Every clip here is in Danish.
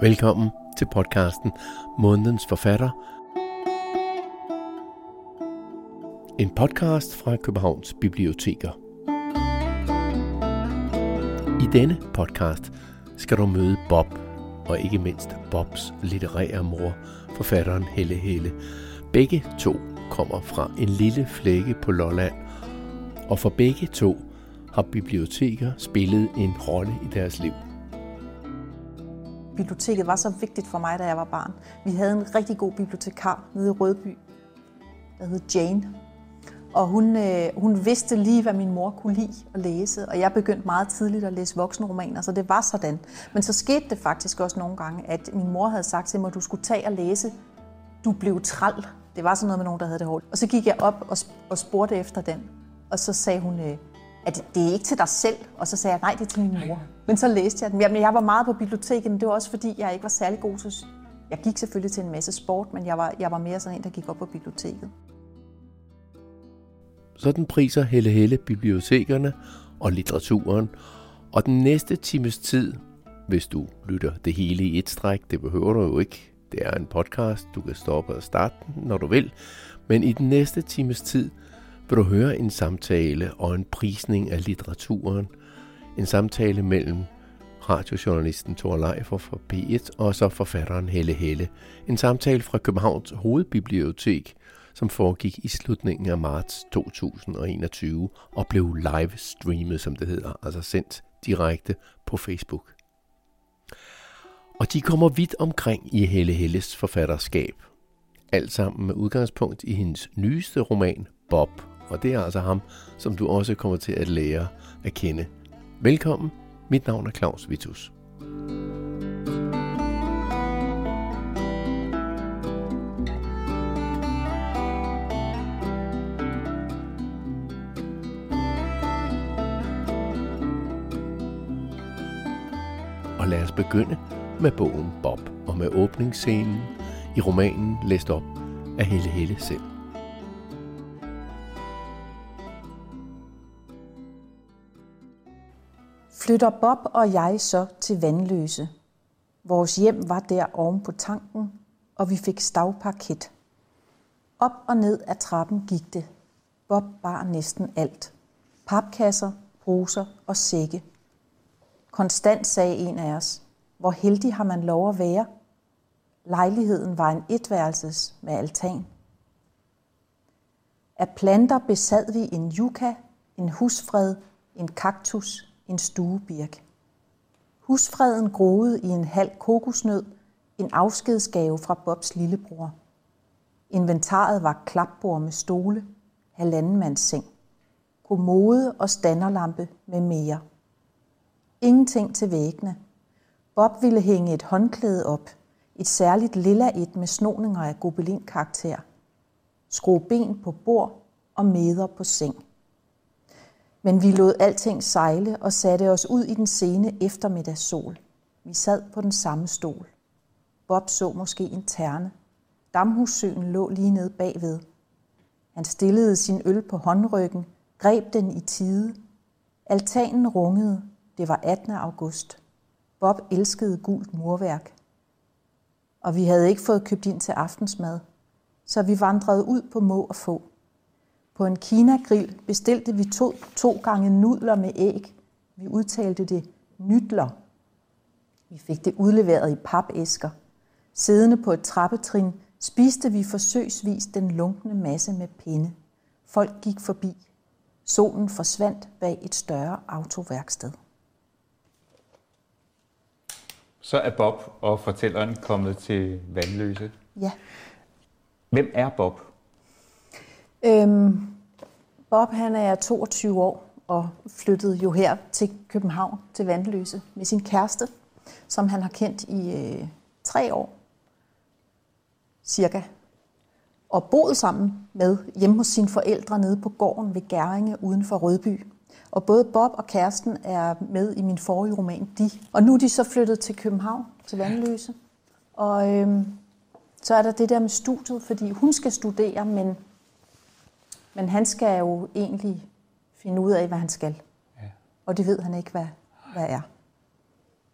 Velkommen til podcasten Månedens Forfatter. En podcast fra Københavns Biblioteker. I denne podcast skal du møde Bob, og ikke mindst Bobs litterære mor, forfatteren Helle Helle. Begge to kommer fra en lille flække på Lolland, og for begge to har biblioteker spillet en rolle i deres liv biblioteket var så vigtigt for mig, da jeg var barn. Vi havde en rigtig god bibliotekar nede i Rødby, der hed Jane. Og hun, øh, hun vidste lige, hvad min mor kunne lide at læse, og jeg begyndte meget tidligt at læse voksenromaner, så det var sådan. Men så skete det faktisk også nogle gange, at min mor havde sagt til mig, at du skulle tage og læse Du blev træl. Det var sådan noget med nogen, der havde det hårdt. Og så gik jeg op og, og spurgte efter den, og så sagde hun, øh, at det er ikke til dig selv. Og så sagde jeg, nej, det er til min mor. Men så læste jeg den. Jamen, jeg var meget på biblioteket, men det var også fordi, jeg ikke var særlig god til... Jeg gik selvfølgelig til en masse sport, men jeg var, jeg var mere sådan en, der gik op på biblioteket. Sådan priser Helle Helle bibliotekerne og litteraturen. Og den næste times tid, hvis du lytter det hele i et stræk, det behøver du jo ikke. Det er en podcast, du kan stoppe og starte den, når du vil. Men i den næste times tid, vil du høre en samtale og en prisning af litteraturen. En samtale mellem radiojournalisten Thor Leifer fra P1 og så forfatteren Helle Helle. En samtale fra Københavns Hovedbibliotek, som foregik i slutningen af marts 2021 og blev live streamet, som det hedder, altså sendt direkte på Facebook. Og de kommer vidt omkring i Helle Helles forfatterskab. Alt sammen med udgangspunkt i hendes nyeste roman, Bob – og det er altså ham, som du også kommer til at lære at kende. Velkommen, mit navn er Claus Vitus. Og lad os begynde med bogen Bob og med åbningsscenen i romanen læst op af Helle Helle selv. Flytter Bob og jeg så til Vandløse. Vores hjem var der oven på tanken, og vi fik stavparket. Op og ned ad trappen gik det. Bob bar næsten alt. Papkasser, bruser og sække. Konstant sagde en af os, hvor heldig har man lov at være. Lejligheden var en etværelses med altan. Af planter besad vi en yucca, en husfred, en kaktus, en stuebirk. Husfreden groede i en halv kokosnød, en afskedsgave fra Bobs lillebror. Inventaret var klapbord med stole, halvandenmands seng, kommode og standerlampe med mere. Ingenting til væggene. Bob ville hænge et håndklæde op, et særligt lilla et med snoninger af gobelinkarakter. Skrue ben på bord og meder på seng. Men vi lod alting sejle og satte os ud i den sene eftermiddagssol. Vi sad på den samme stol. Bob så måske en terne. Damhussøen lå lige nede bagved. Han stillede sin øl på håndryggen, greb den i tide. Altanen rungede. Det var 18. august. Bob elskede gult murværk. Og vi havde ikke fået købt ind til aftensmad, så vi vandrede ud på må og få. På en Kina-grill bestilte vi to, to gange nudler med æg. Vi udtalte det nydler. Vi fik det udleveret i papæsker. Siddende på et trappetrin spiste vi forsøgsvis den lunkne masse med pinde. Folk gik forbi. Solen forsvandt bag et større autoværksted. Så er Bob og fortælleren kommet til Vandløse. Ja. Hvem er Bob? Øhm, Bob han er 22 år og flyttede jo her til København, til Vandløse, med sin kæreste, som han har kendt i øh, tre år, cirka. Og boet sammen med hjemme hos sine forældre nede på gården ved Gæringe uden for Rødby. Og både Bob og kæresten er med i min forrige roman, De. Og nu er de så flyttet til København, til Vandløse. Og øhm, så er der det der med studiet, fordi hun skal studere, men men han skal jo egentlig finde ud af, hvad han skal. Ja. Og det ved han ikke, hvad, hvad er.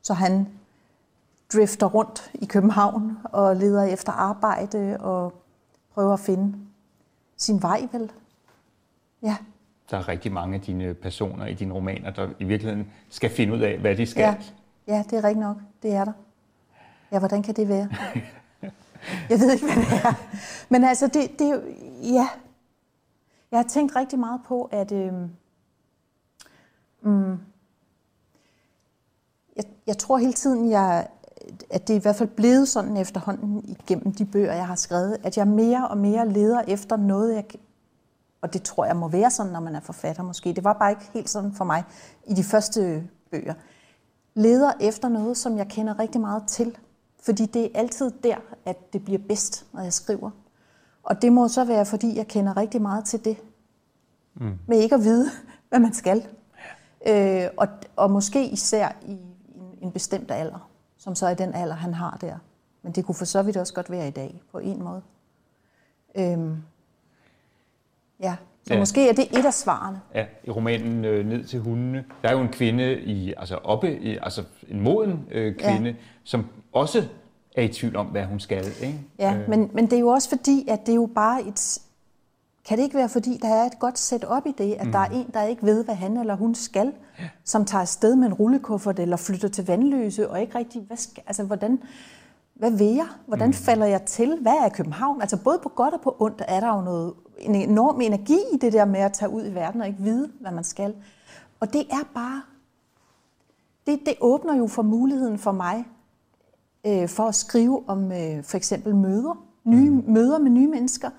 Så han drifter rundt i København og leder efter arbejde og prøver at finde sin vej, vel? Ja. Der er rigtig mange af dine personer i dine romaner, der i virkeligheden skal finde ud af, hvad de skal. Ja, ja det er rigtigt nok. Det er der. Ja, hvordan kan det være? Jeg ved ikke, hvad det er. Men altså, det, det er jo... Ja. Jeg har tænkt rigtig meget på, at... Øh, mm, jeg, jeg tror hele tiden, jeg, at det er i hvert fald blevet sådan efterhånden igennem de bøger, jeg har skrevet, at jeg mere og mere leder efter noget, jeg og det tror jeg må være sådan, når man er forfatter måske. Det var bare ikke helt sådan for mig i de første bøger. Leder efter noget, som jeg kender rigtig meget til. Fordi det er altid der, at det bliver bedst, når jeg skriver. Og det må så være, fordi jeg kender rigtig meget til det. Mm. Med ikke at vide, hvad man skal. Ja. Øh, og, og måske især i en, en bestemt alder, som så er den alder, han har der. Men det kunne for så vidt også godt være i dag, på en måde. Øhm, ja, så ja. måske er det et af svarene. Ja, i romanen øh, Ned til hundene, der er jo en kvinde, i, altså oppe, i, altså en moden øh, kvinde, ja. som også er i tvivl om, hvad hun skal. Ikke? Ja, øh. men, men det er jo også fordi, at det er jo bare et... Kan det ikke være, fordi der er et godt setup i det, at mm. der er en, der ikke ved, hvad han eller hun skal, ja. som tager afsted med en rullekuffert eller flytter til vandløse, og ikke rigtig, hvad skal, altså hvordan, hvad vil jeg? Hvordan mm. falder jeg til? Hvad er København? Altså både på godt og på ondt er der jo noget, en enorm energi i det der med at tage ud i verden og ikke vide, hvad man skal. Og det er bare, det, det åbner jo for muligheden for mig øh, for at skrive om øh, for eksempel møder. Nye mm. møder med nye mennesker.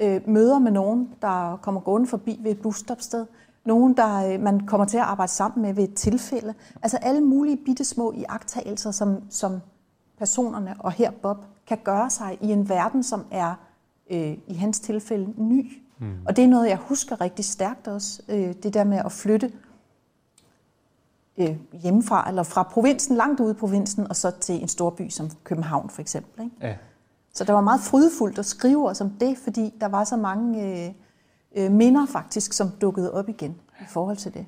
Øh, møder med nogen, der kommer gående forbi ved et busstopsted. Nogen, der øh, man kommer til at arbejde sammen med ved et tilfælde. Altså alle mulige bitte små iagttagelser, som, som personerne, og her Bob, kan gøre sig i en verden, som er øh, i hans tilfælde ny. Mm. Og det er noget, jeg husker rigtig stærkt også. Øh, det der med at flytte øh, hjemmefra, eller fra provinsen, langt ude i provinsen, og så til en stor by som København for eksempel. Ikke? Ja. Så det var meget frydefuldt at skrive os om det, fordi der var så mange øh, øh, minder faktisk, som dukkede op igen i forhold til det.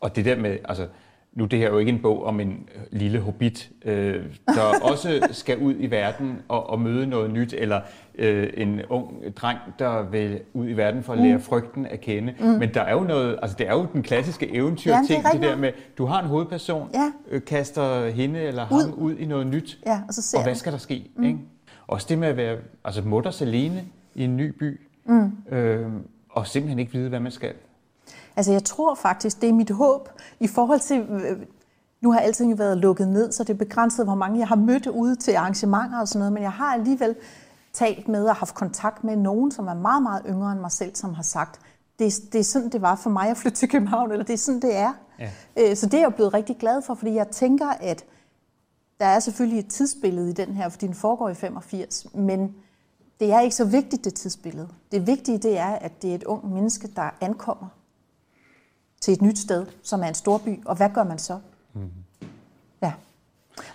Og det der med, altså, nu det her er jo ikke en bog om en øh, lille hobbit, øh, der også skal ud i verden og, og møde noget nyt, eller øh, en ung dreng, der vil ud i verden for at lære mm. frygten at kende. Mm. Men der er jo noget, altså det er jo den klassiske eventyr-ting, ja, det, det der med, du har en hovedperson, ja. øh, kaster hende eller ud. ham ud i noget nyt, ja, og, så ser og hvad skal der ske? Mm. Ikke? Også det med at være altså mutters alene i en ny by, mm. øh, og simpelthen ikke vide, hvad man skal. Altså jeg tror faktisk, det er mit håb i forhold til, øh, nu har alting været lukket ned, så det er begrænset, hvor mange jeg har mødt ude til arrangementer og sådan noget, men jeg har alligevel talt med og haft kontakt med nogen, som er meget, meget yngre end mig selv, som har sagt, det, det er sådan, det var for mig at flytte til København, eller det er sådan, det er. Ja. Øh, så det er jeg blevet rigtig glad for, fordi jeg tænker, at der er selvfølgelig et tidsbillede i den her, fordi den foregår i 85, men det er ikke så vigtigt, det tidsbillede. Det vigtige, det er, at det er et ung menneske, der ankommer til et nyt sted, som er en storby, og hvad gør man så? Mm.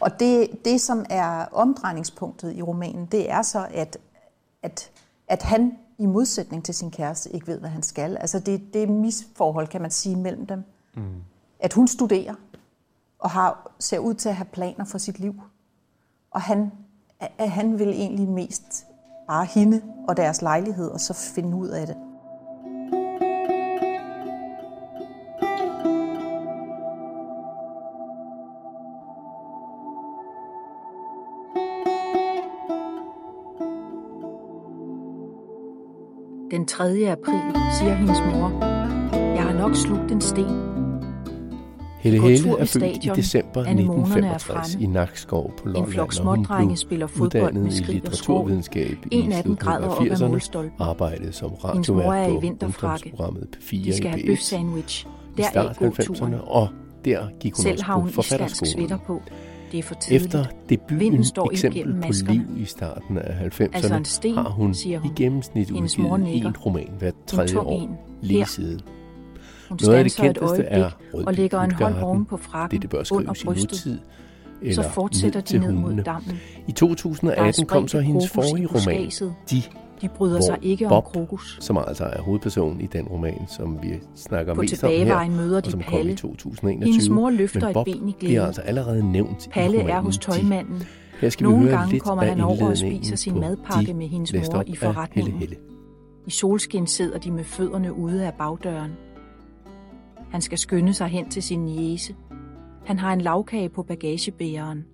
Og det, det, som er omdrejningspunktet i romanen, det er så, at, at, at han i modsætning til sin kæreste ikke ved, hvad han skal. Altså det, det misforhold, kan man sige, mellem dem. Mm. At hun studerer og har, ser ud til at have planer for sit liv. Og han, at han vil egentlig mest bare hende og deres lejlighed, og så finde ud af det. 3. april siger hendes mor, jeg har nok slugt en sten. Helle Helle er født i december 1965 i Nakskov på Lolland, en flok smådrenge spiller fodbold med i litteraturvidenskab en af dem græder op af målstolpen. Arbejdede som radiovært på ungdomsprogrammet P4 De skal have bøf sandwich. Der er 90'erne, og der gik hun Selv også på forfatterskolen. på. Det er for tidligt. Efter debuten eksempel på liv i starten af 90'erne, altså sten, har hun, hun i gennemsnit udgivet en roman hver tredje år lige siden. Hun Noget af det kendteste er Rødby og lægger en hånd oven på frakken det, det under brystet. Nutid, eller så fortsætter de ned mod dammen. I 2018 kom så hendes forrige roman, De De bryder hvor sig ikke Bob, om Krokus. som altså er hovedpersonen i den roman, som vi snakker På mest om her, møder og de som kom Palle. i 2021. Hendes mor løfter Men et Bob ben i glæde. bliver altså allerede nævnt i Palle romanen er hos De. tøjmanden. Her skal Nogle vi høre gange lidt kommer han over og spiser sin madpakke med hendes mor i forretningen. Helle Helle. I solskin sidder de med fødderne ude af bagdøren. Han skal skynde sig hen til sin niece. Han har en lavkage på bagagebæreren.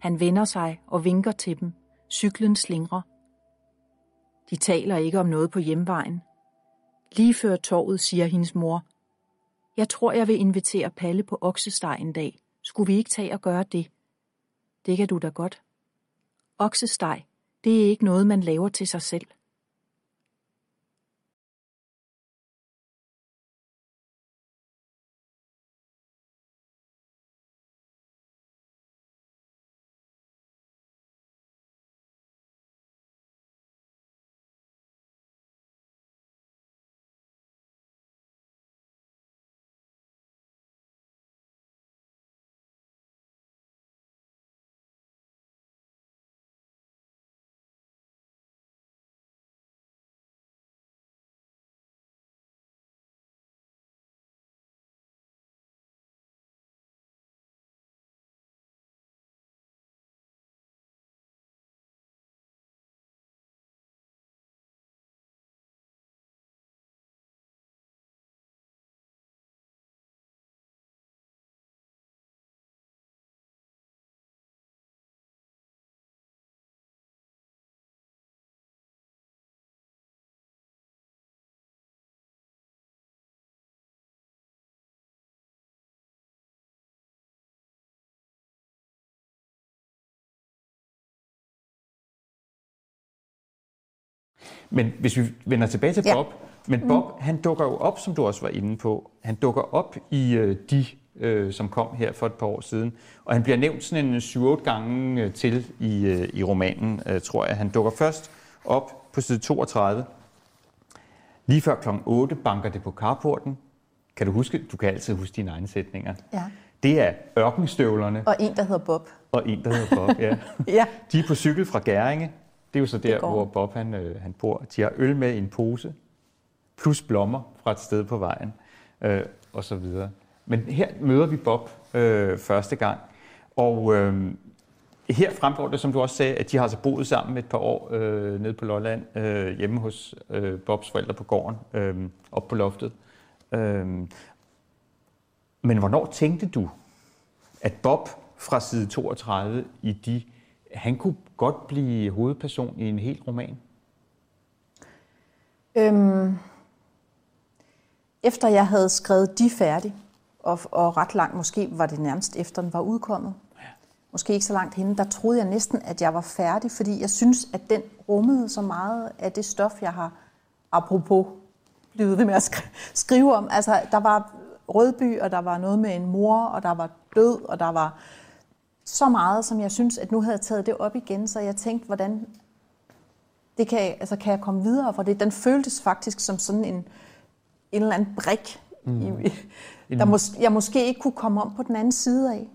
Han vender sig og vinker til dem. Cyklen slingrer. De taler ikke om noget på hjemvejen. Lige før torvet siger hendes mor, Jeg tror, jeg vil invitere Palle på oksesteg en dag. Skulle vi ikke tage og gøre det? Det kan du da godt. Oksesteg, det er ikke noget, man laver til sig selv. Men hvis vi vender tilbage til Ja. Bob, men Bob, mm. han dukker jo op, som du også var inde på. Han dukker op i øh, De, øh, som kom her for et par år siden. Og han bliver nævnt sådan en 7-8 gange øh, til i, øh, i romanen, øh, tror jeg. Han dukker først op på side 32. Lige før kl. 8 banker det på carporten. Kan du huske? Du kan altid huske dine egne sætninger. Ja. Det er ørkenstøvlerne Og en, der hedder Bob. og en, der hedder Bob. Ja. Ja. De er på cykel fra Gæringe. Det er jo så der, går. hvor Bob han, øh, han bor. De har øl med i en pose, plus blommer fra et sted på vejen, øh, og så videre. Men her møder vi Bob øh, første gang, og øh, her fremgår det, som du også sagde, at de har altså boet sammen et par år øh, nede på Lolland, øh, hjemme hos øh, Bobs forældre på gården, øh, op på loftet. Øh, men hvornår tænkte du, at Bob fra side 32 i de, han kunne godt blive hovedperson i en hel roman? Øhm, efter jeg havde skrevet de færdig, og, og ret langt, måske var det nærmest efter den var udkommet, måske ikke så langt henne, der troede jeg næsten, at jeg var færdig, fordi jeg synes, at den rummede så meget af det stof, jeg har apropos blevet ved med at skri- skrive om. Altså, der var Rødby, og der var noget med en mor, og der var død, og der var så meget, som jeg synes, at nu havde jeg taget det op igen, så jeg tænkte, hvordan det kan, altså, kan jeg komme videre fra det? Den føltes faktisk som sådan en, en eller anden brik, mm. i, der mås, jeg måske ikke kunne komme om på den anden side af.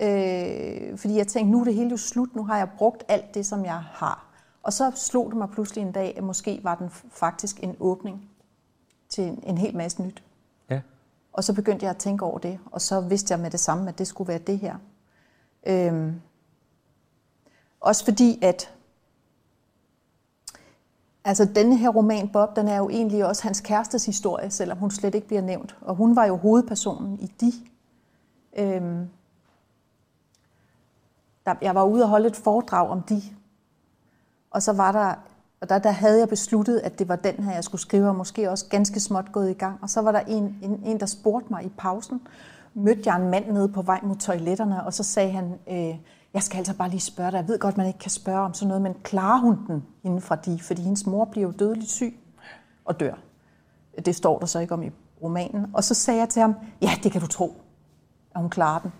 Øh, fordi jeg tænkte, nu er det hele jo slut, nu har jeg brugt alt det, som jeg har. Og så slog det mig pludselig en dag, at måske var den faktisk en åbning til en, en hel masse nyt. Ja. Og så begyndte jeg at tænke over det, og så vidste jeg med det samme, at det skulle være det her. Øhm, også fordi, at altså denne her roman, Bob, den er jo egentlig også hans kærestes historie, selvom hun slet ikke bliver nævnt. Og hun var jo hovedpersonen i de. Øhm, der, jeg var ude og holde et foredrag om de. Og så var der, og der, der havde jeg besluttet, at det var den her, jeg skulle skrive, og måske også ganske småt gået i gang. Og så var der en, en, en der spurgte mig i pausen, mødte jeg en mand nede på vej mod toiletterne, og så sagde han, øh, jeg skal altså bare lige spørge dig, jeg ved godt, man ikke kan spørge om sådan noget, men klarer hun den inden fra de? Fordi hendes mor bliver jo dødeligt syg og dør. Det står der så ikke om i romanen. Og så sagde jeg til ham, ja, det kan du tro, at hun klarer den.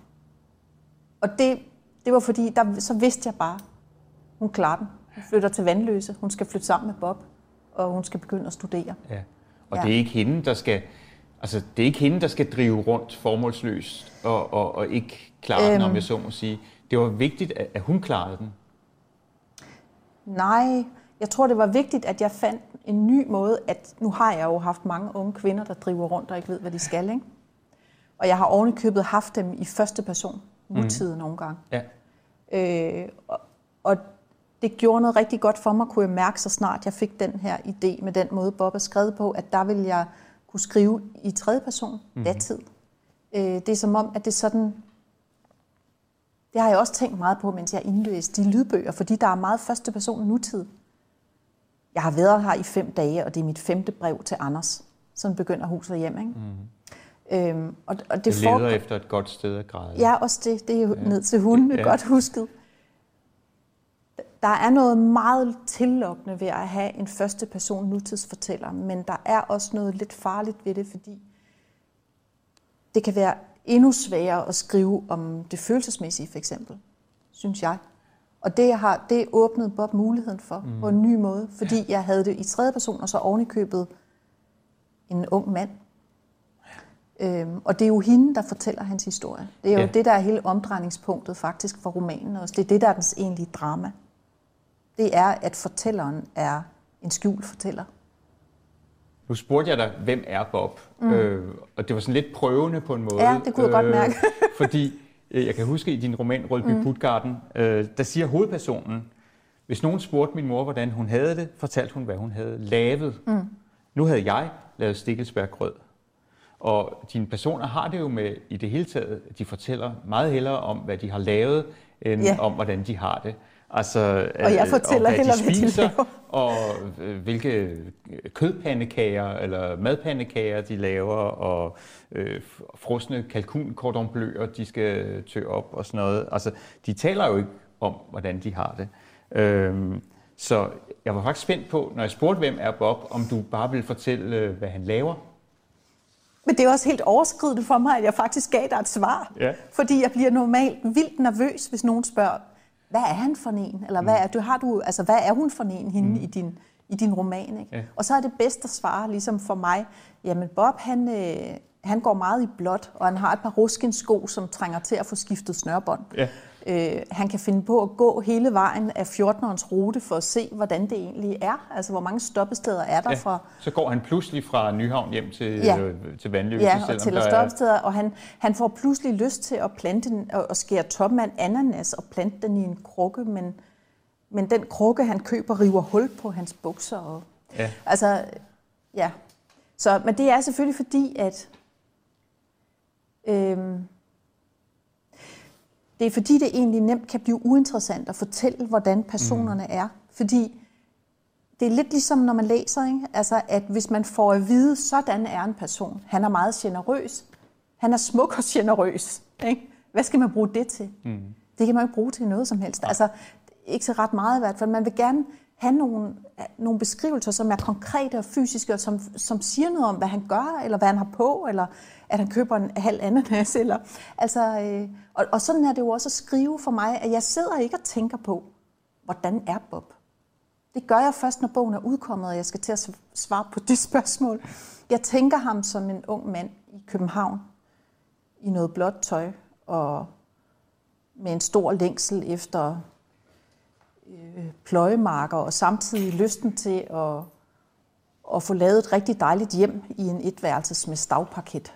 Og det, det var fordi, der, så vidste jeg bare, hun klarer den. Hun flytter til Vandløse, hun skal flytte sammen med Bob, og hun skal begynde at studere. ja. Og Ja. det er ikke hende, der skal... Altså, det er ikke hende, der skal drive rundt formålsløst og, og, og ikke klare øhm. den, om Øhm. jeg så må sige. Det var vigtigt, at, at hun klarede den. Nej, jeg tror, det var vigtigt, at jeg fandt en ny måde, at nu har jeg jo haft mange unge kvinder, der driver rundt og ikke ved, hvad de skal, ikke? Og jeg har ovenikøbet haft dem i første person, nutid mm. nogle gange. Ja. Øh, og, og det gjorde noget rigtig godt for mig, kunne jeg mærke så snart jeg fik den her idé med den måde, Bob er skrevet på, at der vil jeg kunne skrive i tredje person, mm. datid. Øh, det er som om, at det er sådan... Det har jeg også tænkt meget på, mens jeg indlæste de lydbøger, fordi der er meget første person nutid. Jeg har været her i fem dage, og det er mit femte brev til Anders. Sådan begynder huset hjem, ikke? Mm. Øhm, og, og det Det leder foregår- efter et godt sted at græde. Ja, også det. Det er jo ja. ned til hunden, ja. godt husket. Der er noget meget tillokkende ved at have en første person nutidsfortæller, men der er også noget lidt farligt ved det, fordi det kan være endnu sværere at skrive om det følelsesmæssige, for eksempel, synes jeg. Og det har det åbnede Bob muligheden for mm. på en ny måde, fordi jeg havde det i tredje person, og så ovenikøbet en ung mand. Øhm, og det er jo hende, der fortæller hans historie. Det er jo Ja. ja. det, der er hele omdrejningspunktet faktisk for romanen også. Det er det, der er dens egentlige drama. Det er, at fortælleren er en skjult fortæller. Nu spurgte jeg dig, hvem er Bob? Mm. Øh, og det var sådan lidt prøvende på en måde. Ja, det kunne jeg godt mærke. fordi øh, jeg kan huske i din roman Rødby mm. Putgarden, øh, der siger hovedpersonen, hvis nogen spurgte min mor, hvordan hun havde det, fortalte hun, hvad hun havde lavet. Mm. Nu havde jeg lavet stikkelsbærgrød. Og dine personer har det jo med i det hele taget, de fortæller meget hellere om, hvad de har lavet, end Ja. om, hvordan de har det. Altså, Og jeg fortæller hvad hellere, de hvad de spiser, laver. og øh, hvilke kødpandekager eller madpandekager de laver, og øh, frosne kalkun cordon bleuer, de skal tø op og sådan noget. Altså, de taler jo ikke om, hvordan de har det. Øhm, så jeg var faktisk spændt på, når jeg spurgte, hvem er Bob, om du bare ville fortælle, øh, hvad han laver. Men det er også helt overskridende for mig, at jeg faktisk gav dig et svar. Ja. Fordi jeg bliver normalt vildt nervøs, hvis nogen spørger, hvad er han for en? Eller hvad er, du, har du, altså, hvad er hun for en, hende mm. i, din, i din roman? Ikke? Ja. Og så er det bedst at svare, ligesom for mig, jamen Bob, han, øh, han går meget i blåt, og han har et par ruskinsko, som trænger til at få skiftet snørbånd. Ja. Øh, han kan finde på at gå hele vejen af 14'erens rute for at se, hvordan det egentlig er. Altså, hvor mange stoppesteder er der Ja, fra, så går han pludselig fra Nyhavn hjem til, Ja. øh, til Vandløse, Ja, og til der er... og han, han får pludselig lyst til at plante den, og, og skære toppen af en ananas og plante den i en krukke, men, men den krukke, han køber, river hul på hans bukser. Og, Ja. Altså, ja. Så, men det er selvfølgelig fordi, at øhm, det er fordi, det egentlig nemt kan blive uinteressant at fortælle, hvordan personerne er. Fordi det er lidt ligesom, når man læser, ikke? Altså, at hvis man får at vide, sådan er en person. Han er meget generøs. Han er smuk og generøs. Ikke? Hvad skal man bruge det til? Mm. Det kan man ikke bruge til noget som helst. Altså, ikke så ret meget i hvert fald. Man vil gerne have nogle, nogle beskrivelser, som er konkrete og fysiske, og som, som siger noget om, hvad han gør, eller hvad han har på, eller at han køber en halv ananas. Eller, altså, øh, og, og sådan er det jo også at skrive for mig, at jeg sidder ikke og tænker på, hvordan er Bob? Det gør jeg først, når bogen er udkommet, og jeg skal til at svare på det spørgsmål. Jeg tænker ham som en ung mand i København, i noget blåt tøj, og med en stor længsel efter øh, pløjemarker, og samtidig lysten til at, at få lavet et rigtig dejligt hjem i en etværelses med stavparket.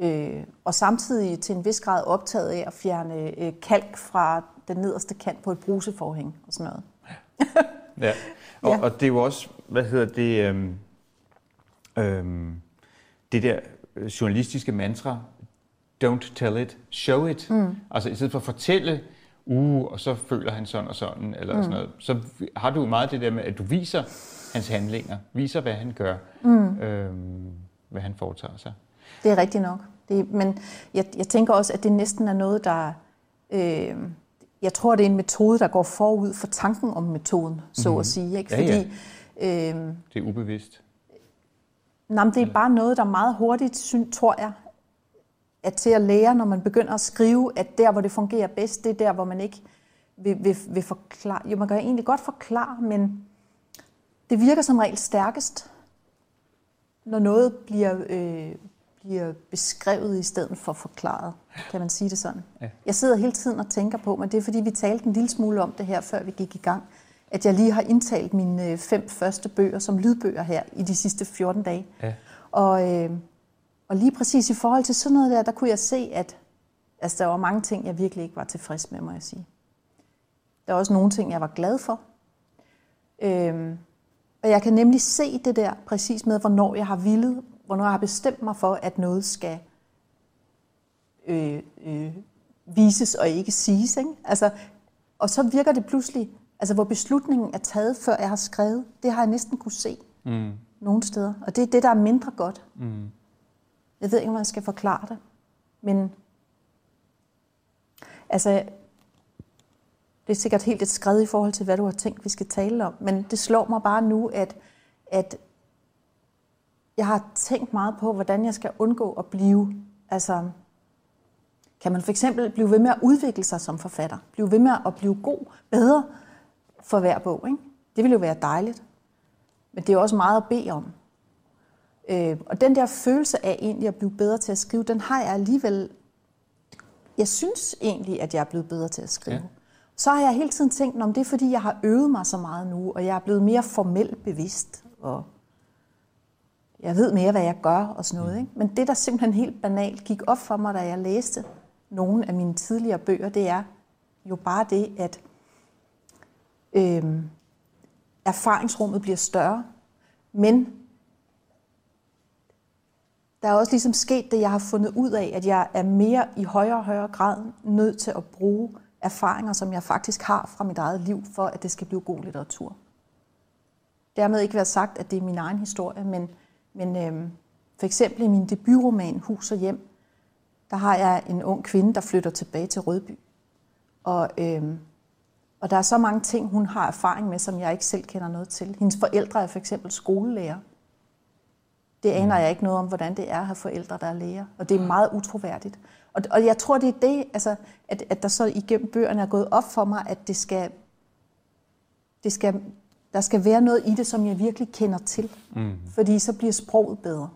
Ja. Øh, og samtidig til en vis grad optaget af at fjerne øh, kalk fra den nederste kant på et bruseforhæng og sådan noget. Ja. Og, Ja. og det er jo også, hvad hedder det, øhm, øhm, det der øh, journalistiske mantra, don't tell it, show it. Mm. Altså i stedet for at fortælle, uh, og så føler han sådan og sådan, eller mm. sådan noget, så har du meget det der med, at du viser hans handlinger, viser hvad han gør, mm. øhm, hvad han foretager sig. Det er rigtigt nok. Det, men jeg, jeg tænker også, at det næsten er noget, der... Øh, jeg tror, det er en metode, der går forud for tanken om metoden, så mm-hmm. at sige. Ikke? Ja, ja. Fordi Øh, Det er ubevidst. nej, det er bare noget, der meget hurtigt, tror jeg, er til at lære, når man begynder at skrive, at der, hvor det fungerer bedst, det er der, hvor man ikke vil, vil, vil forklare. Jo, man kan egentlig godt forklare, men det virker som regel stærkest, når noget bliver, øh, bliver beskrevet i stedet for forklaret. Kan man sige det sådan? Ja. Jeg sidder hele tiden og tænker på, men det er fordi, vi talte en lille smule om det her, før vi gik i gang, at jeg lige har indtalt mine øh, fem første bøger som lydbøger her i de sidste 14 dage. Ja. Og, øh, og lige præcis i forhold til sådan noget der, der kunne jeg se, at altså, der var mange ting, jeg virkelig ikke var tilfreds med, må jeg sige. Der var også nogle ting, jeg var glad for. Øhm, og jeg kan nemlig se det der præcis med, hvornår jeg har villet, hvornår jeg har bestemt mig for, at noget skal øh, øh, vises og ikke siges. Ikke? Altså, og så virker det pludselig, altså hvor beslutningen er taget, før jeg har skrevet, det har jeg næsten kunne se mm. nogle steder. Og det er det, der er mindre godt. Mm. Jeg ved ikke, om man skal forklare det. Men altså, det er sikkert helt et skred i forhold til, hvad du har tænkt, vi skal tale om. Men det slår mig bare nu, at, at jeg har tænkt meget på, hvordan jeg skal undgå at blive, altså, kan man for eksempel blive ved med at udvikle sig som forfatter? Blive ved med at blive god, bedre for hver bog, ikke? Det ville jo være dejligt. Men det er også meget at bede om. Øh, og den der følelse af egentlig at blive bedre til at skrive, den har jeg alligevel... Jeg synes egentlig, at jeg er blevet bedre til at skrive. Ja. Så har jeg hele tiden tænkt, om det er fordi, jeg har øvet mig så meget nu, og jeg er blevet mere formelt bevidst, og jeg ved mere, hvad jeg gør og sådan noget. Ikke? Men det, der simpelthen helt banalt gik op for mig, da jeg læste nogle af mine tidligere bøger, det er jo bare det, at øh, erfaringsrummet bliver større, men der er også ligesom sket det, jeg har fundet ud af, at jeg er mere i højere og højere grad nødt til at bruge erfaringer, som jeg faktisk har fra mit eget liv, for at det skal blive god litteratur. Dermed ikke være sagt, at det er min egen historie, men, men øhm, for eksempel i min debutroman Hus og Hjem, der har jeg en ung kvinde, der flytter tilbage til Rødby. Og, øhm, og der er så mange ting, hun har erfaring med, som jeg ikke selv kender noget til. Hendes forældre er for eksempel skolelærer. Det aner jeg ikke noget om, hvordan det er at have forældre, der er læger. Og det er meget utroværdigt. Og, og jeg tror, det er det, altså, at, at der så igennem bøgerne er gået op for mig, at det skal, det skal, der skal være noget i det, som jeg virkelig kender til. Mm. Fordi så bliver sproget bedre.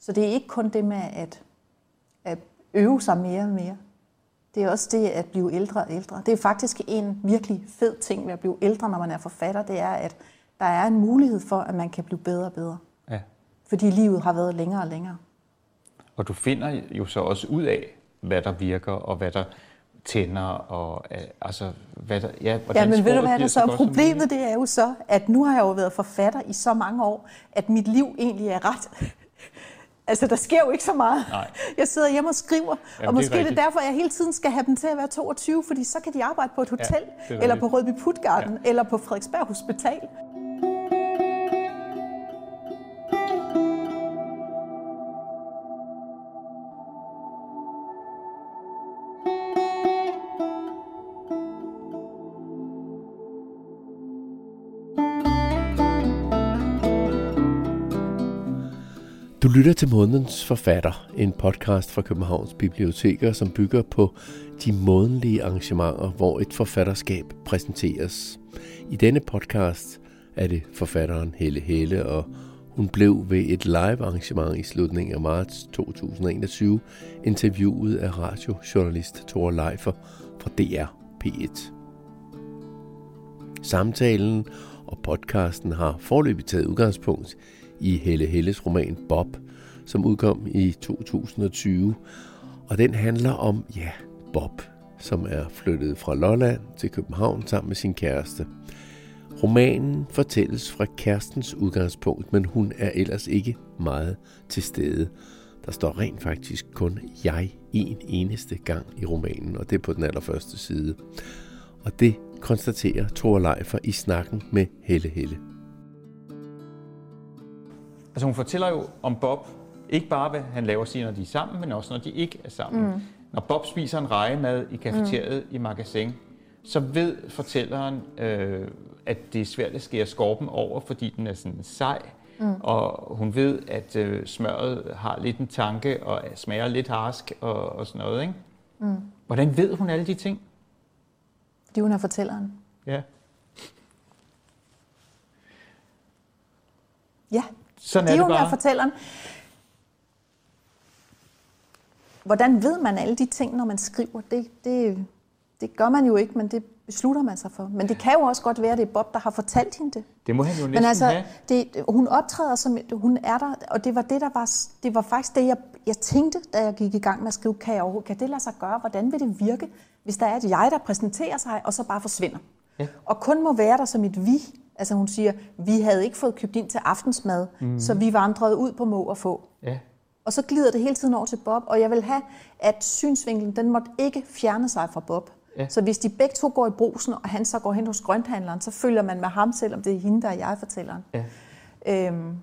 Så det er ikke kun det med at, at øve sig mere og mere. Det er også det at blive ældre og ældre. Det er faktisk en virkelig fed ting ved at blive ældre, når man er forfatter. Det er, at der er en mulighed for, at man kan blive bedre og bedre. Ja. Fordi livet har været længere og længere. Og du finder jo så også ud af, hvad der virker, og hvad der tænder, og øh, altså, hvad der, ja, ja, men ved du hvad, der så er problemet, det er jo så, at nu har jeg jo været forfatter i så mange år, at mit liv egentlig er ret Altså, der sker jo ikke så meget. Nej. Jeg sidder hjemme og skriver, Jamen, og måske det er det derfor, jeg hele tiden skal have dem til at være 22, fordi så kan de arbejde på et hotel, ja, eller på Rødby Putgarden, ja. eller på Frederiksberg Hospital. Du lytter til Månedens Forfatter, en podcast fra Københavns Biblioteker, som bygger på de månedlige arrangementer, hvor et forfatterskab præsenteres. I denne podcast er det forfatteren Helle Helle, og hun blev ved et live arrangement i slutningen af marts 2021 interviewet af radiojournalist Thor Leifer fra DR P1. Samtalen og podcasten har forløbig taget udgangspunkt i Helle Helles roman Bob, som udkom i 2020. Og den handler om, ja, Bob, som er flyttet fra Lolland til København sammen med sin kæreste. Romanen fortælles fra kærestens udgangspunkt, men hun er ellers ikke meget til stede. Der står rent faktisk kun jeg en eneste gang i romanen, og det er på den allerførste side. Og det konstaterer Thor Leifer i snakken med Helle Helle. Altså hun fortæller jo om Bob, ikke bare hvad han laver sig, når de er sammen, men også når de ikke er sammen. Mm. Når Bob spiser en rejemad i kafeteriet mm. i magasin, så ved fortælleren, øh, at det er svært at skære skorpen over, fordi den er sådan sej. Mm. Og hun ved, at øh, smøret har lidt en tanke og smager lidt harsk og, og sådan noget. Ikke? Mm. Hvordan ved hun alle de ting? Fordi hun er fortælleren. Ja. Ja, sådan det er, det bare. fortælleren. Hvordan ved man alle de ting, når man skriver? Det, det, det gør man jo ikke, men det beslutter man sig for. Men det kan jo også godt være, at det er Bob, der har fortalt hende det. Det må han jo næsten Men altså, have. det, hun optræder som, hun er der, og det var det, der var, det var faktisk det, jeg, jeg tænkte, da jeg gik i gang med at skrive, kan, jeg, overhovedet- kan det lade sig gøre? Hvordan vil det virke, hvis der er et jeg, der præsenterer sig, og så bare forsvinder? Ja. Og kun må være der som et vi. Altså hun siger, vi havde ikke fået købt ind til aftensmad, mm. så vi vandrede ud på må og få. Ja. Og så glider det hele tiden over til Bob, og jeg vil have, at synsvinklen, den måtte ikke fjerne sig fra Bob. Ja. Så hvis de begge to går i brusen, og han så går hen hos grønthandleren, så følger man med ham, selvom det er hende, der er jeg-fortælleren. Ja. Øhm,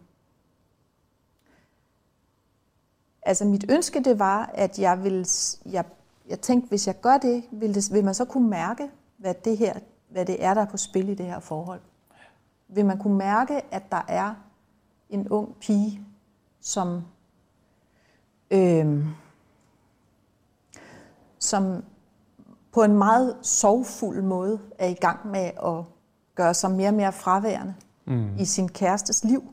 altså mit ønske, det var, at jeg ville, jeg, jeg tænkte, hvis jeg gør det, vil, det, vil man så kunne mærke, hvad det, her, hvad det er, der er på spil i det her forhold. Vil man kunne mærke, at der er en ung pige, som, øhm, som på en meget sorgfuld måde er i gang med at gøre sig mere og mere fraværende mm. i sin kærestes liv.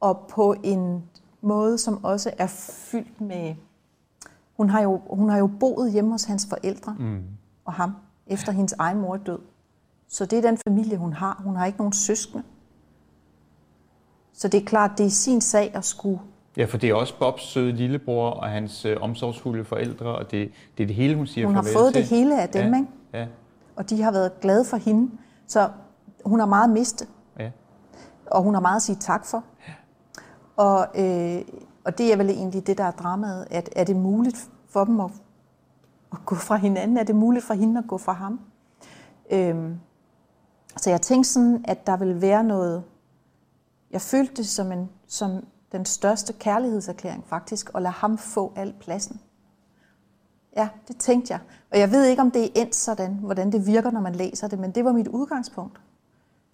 Og på en måde, som også er fyldt med... Hun har jo, hun har jo boet hjemme hos hans forældre mm. og ham, efter hendes egen mor er død. Så det er den familie, hun har. Hun har ikke nogen søskende. Så det er klart, det er sin sag at skulle Ja, for det er også Bobs søde lillebror og hans øh, omsorgsfulde forældre, og det, det er det hele, hun siger Hun har fået til. det hele af dem, ja. ikke? Ja, og de har været glade for hende. Så hun har meget mistet, ja. og hun har meget at sige tak for. Og, øh, og det er vel egentlig det, der er dramaet, at er det muligt for dem at, at gå fra hinanden? Er det muligt for hende at gå fra ham? Øhm, så jeg tænkte sådan, at der vil være noget... Jeg følte det som, en, som den største kærlighedserklæring faktisk, at lade ham få al pladsen. Ja, det tænkte jeg. Og jeg ved ikke, om det er endt sådan, hvordan det virker, når man læser det, men det var mit udgangspunkt.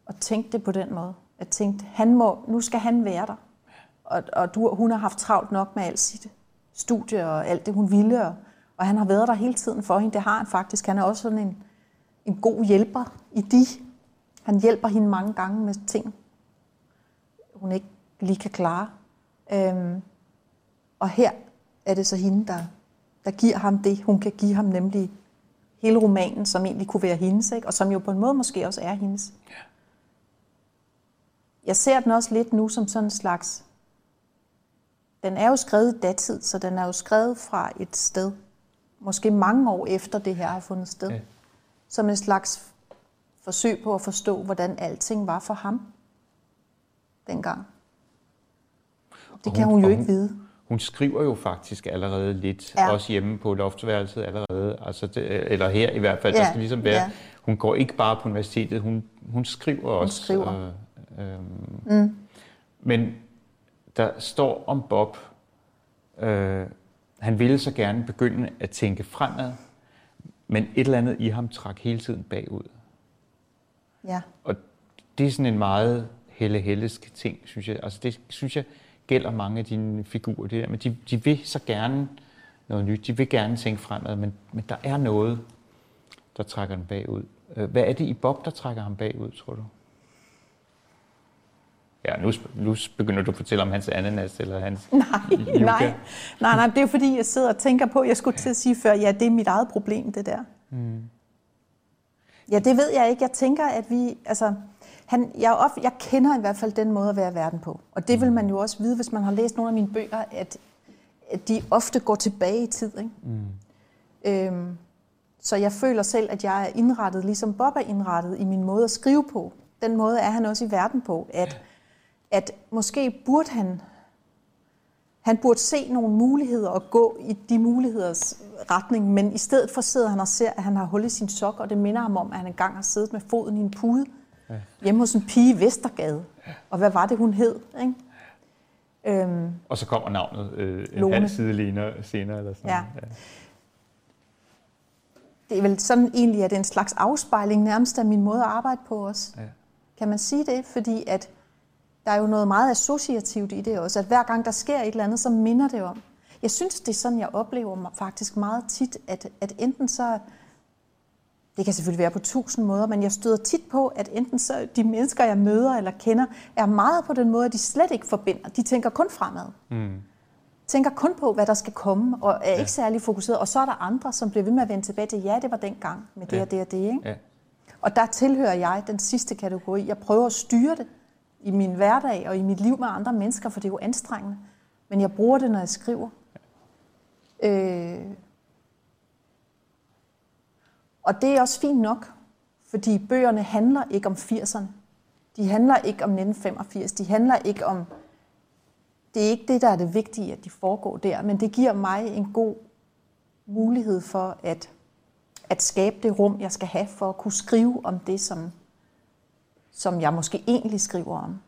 At tænke det på den måde. At tænke, han må, nu skal han være der. Og, og du, hun har haft travlt nok med alt sit studie og alt det, hun ville. Og, og han har været der hele tiden for hende. Det har han faktisk. Han er også sådan en, en god hjælper i de. Han hjælper hende mange gange med ting, hun ikke lige kan klare. Øhm, og her er det så hende, der, der giver ham det, hun kan give ham, nemlig hele romanen, som egentlig kunne være hendes, ikke? og som jo på en måde måske også er hendes. Jeg ser den også lidt nu som sådan en slags... Den er jo skrevet i datid, så den er jo skrevet fra et sted, måske mange år efter det her har fundet sted, Ja. som en slags forsøg på at forstå, hvordan alting var for ham dengang. Det kan hun- hun jo ikke hun- vide. Hun skriver jo faktisk allerede lidt, Ja. også hjemme på loftværelset allerede, altså det, eller her i hvert fald. Ja, Der skal ligesom være, ja. hun går ikke bare på universitetet, hun, hun skriver også. skriver. Øh, øh, mm. Men der står om Bob, øh, han ville så gerne begynde at tænke fremad, men et eller andet i ham trak hele tiden bagud. Ja. Og det er sådan en meget helle hellesk ting, synes jeg. Altså det synes jeg gælder mange af dine figurer. Det der. Men de, de vil så gerne noget nyt. De vil gerne tænke fremad, men, men der er noget, der trækker den bagud. Øh, Hvad er det i Bob, der trækker ham bagud, tror du? Ja, nu, nu begynder du at fortælle om hans ananas eller hans Nej, yucca. nej, nej, nej, det er fordi, jeg sidder og tænker på, jeg skulle til at sige før, ja, det er mit eget problem, det der. Mm. Ja, det ved jeg ikke. Jeg tænker, at vi, altså, han, jeg, of, jeg kender i hvert fald den måde at være verden på. Og det vil man jo også vide, hvis man har læst nogle af mine bøger, at, at de ofte går tilbage i tid. Ikke? Mm. Øhm, så jeg føler selv, at jeg er indrettet, ligesom Bob er indrettet i min måde at skrive på. Den måde er han også i verden på, at, at måske burde han han burde se nogle muligheder og gå i de muligheders retning, men i stedet for sidder han og ser, at han har hul i sin sok, og det minder ham om, at han engang har siddet med foden i en pude ja. hjemme hos en pige i Vestergade. Og hvad var det, hun hed? Ikke? Øhm, Og så kommer navnet øh, en Lone. halv side senere, senere eller sådan Ja. noget. det er vel sådan egentlig, at det er en slags afspejling nærmest af min måde at arbejde på også. Ja. Kan man sige det? Fordi at der er jo noget meget associativt i det også, at hver gang der sker et eller andet, så minder det om. Jeg synes, det er sådan, jeg oplever mig faktisk meget tit, at, at enten så, det kan selvfølgelig være på tusind måder, men jeg støder tit på, at enten så de mennesker, jeg møder eller kender, er meget på den måde, at de slet ikke forbinder. De tænker kun fremad. Mm. Tænker kun på, hvad der skal komme, og er ja. ikke særlig fokuseret. Og så er der andre, som bliver ved med at vende tilbage til, ja, det var dengang med det Ja. og det og det. Ikke? Ja. Og der tilhører jeg den sidste kategori. Jeg prøver at styre det i min hverdag og i mit liv med andre mennesker, for det er jo anstrengende. Men jeg bruger det, når jeg skriver. Øh, og det er også fint nok, fordi bøgerne handler ikke om 80'erne. De handler ikke om 1985. De handler ikke om... Det er ikke det, der er det vigtige, at de foregår der, men det giver mig en god mulighed for at, at skabe det rum, jeg skal have for at kunne skrive om det, som, som jeg måske egentlig skriver om.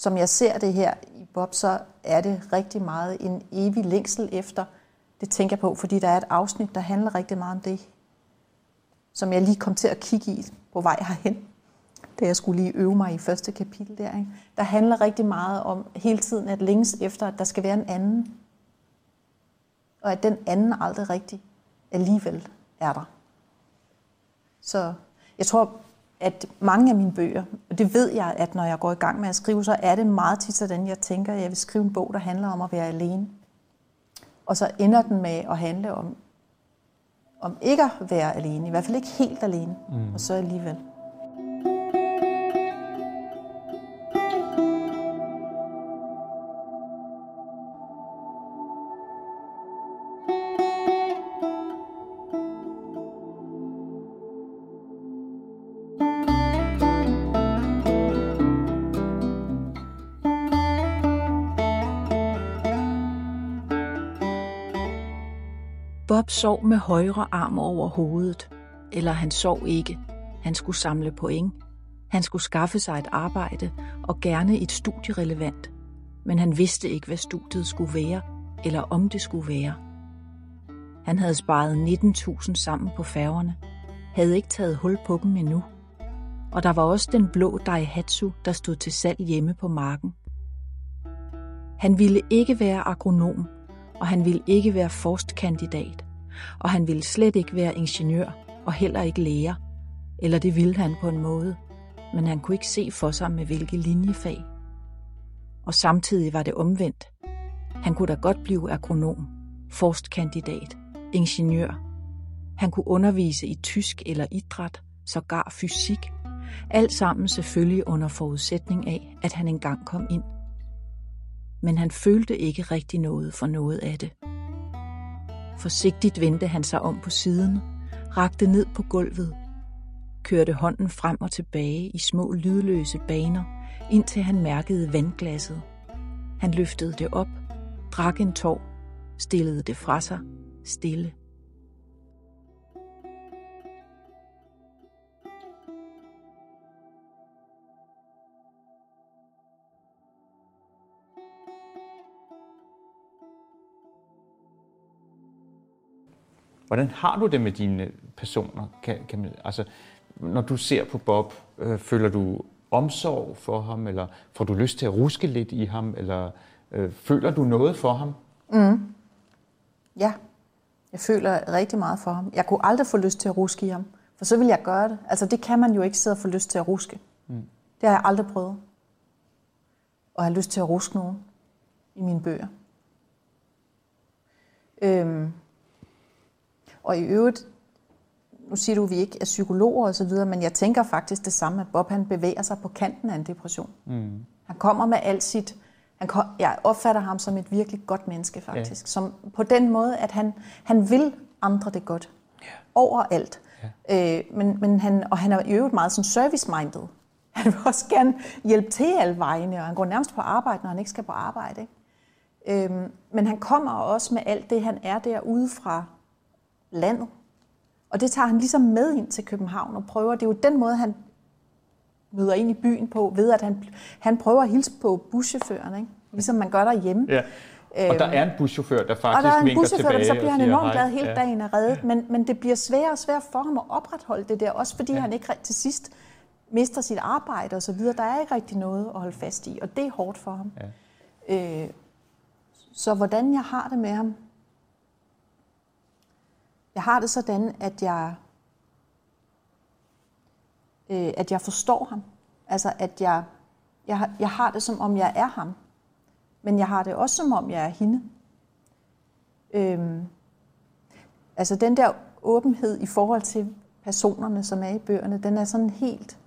Som jeg ser det her i Bob, så er det rigtig meget en evig længsel efter, det tænker jeg på, fordi der er et afsnit, der handler rigtig meget om det, som jeg lige kom til at kigge i på vej herhen, da jeg skulle lige øve mig i første kapitel der. Ikke? Der handler rigtig meget om hele tiden at længes efter, at der skal være en anden. Og at den anden aldrig rigtig alligevel er der. Så jeg tror, at mange af mine bøger, og det ved jeg, at når jeg går i gang med at skrive, så er det meget tit sådan, jeg tænker, at jeg vil skrive en bog, der handler om at være alene. Og så ender den med at handle om, om ikke at være alene, i hvert fald ikke helt alene, mm. og så alligevel. Sov med højre arm over hovedet. Eller han sov ikke. Han skulle samle point. Han skulle skaffe sig et arbejde, og gerne et studierelevant. Men han vidste ikke, hvad studiet skulle være, eller om det skulle være. Han havde sparet 19.000 sammen på færgerne, havde ikke taget hul på dem endnu. Og der var også den blå Daihatsu, der stod til salg hjemme på marken. Han ville ikke være agronom, og han ville ikke være forstkandidat og han ville slet ikke være ingeniør og heller ikke lærer. Eller det ville han på en måde, men han kunne ikke se for sig med hvilke linjefag. Og samtidig var det omvendt. Han kunne da godt blive agronom, forstkandidat, ingeniør. Han kunne undervise i tysk eller idræt, sågar fysik. Alt sammen selvfølgelig under forudsætning af, at han engang kom ind. Men han følte ikke rigtig noget for noget af det. Forsigtigt vendte han sig om på siden, rakte ned på gulvet, kørte hånden frem og tilbage i små lydløse baner, indtil han mærkede vandglasset. Han løftede det op, drak en tår, stillede det fra sig, stille. Hvordan har du det med dine personer? Kan, kan, altså, når du ser på Bob, øh, føler du omsorg for ham, eller får du lyst til at ruske lidt i ham, eller øh, føler du noget for ham? Mm. Ja, jeg føler rigtig meget for ham. Jeg kunne aldrig få lyst til at ruske i ham, for så vil jeg gøre det. Altså det kan man jo ikke sidde og få lyst til at ruske. Mm. Det har jeg aldrig prøvet. Og have lyst til at ruske nogen i mine bøger. Øhm, og i øvrigt, nu siger du, at vi ikke er psykologer og så videre, men jeg tænker faktisk det samme, at Bob han bevæger sig på kanten af en depression. Mm. Han kommer med alt sit... Han kom, jeg opfatter ham som et virkelig godt menneske, faktisk. Ja. Som på den måde, at han, han vil andre det godt. Ja. Overalt. Ja. Øh, men, men han, og han er i øvrigt meget sådan service-minded. Han vil også gerne hjælpe til alle vejene, og han går nærmest på arbejde, når han ikke skal på arbejde. Ikke? Øhm, men han kommer også med alt det, han er der udefra landet. Og det tager han ligesom med ind til København og prøver. Det er jo den måde, han møder ind i byen på, ved at han, han prøver at hilse på buschaufføren, ikke? ligesom man gør derhjemme. Ja. Og der er en buschauffør, der faktisk og der er en buschauffør, tilbage så bliver han enormt glad hele ja. dagen er reddet. Men, men det bliver sværere og sværere for ham at opretholde det der, også fordi ja. han ikke til sidst mister sit arbejde og så videre. Der er ikke rigtig noget at holde fast i, og det er hårdt for ham. Ja. Øh, så hvordan jeg har det med ham, jeg har det sådan, at jeg, øh, at jeg forstår ham. Altså, at jeg, jeg, jeg har det, som om jeg er ham. Men jeg har det også, som om jeg er hende. Øhm, altså den der åbenhed i forhold til, personerne, som er i bøgerne, den er sådan helt,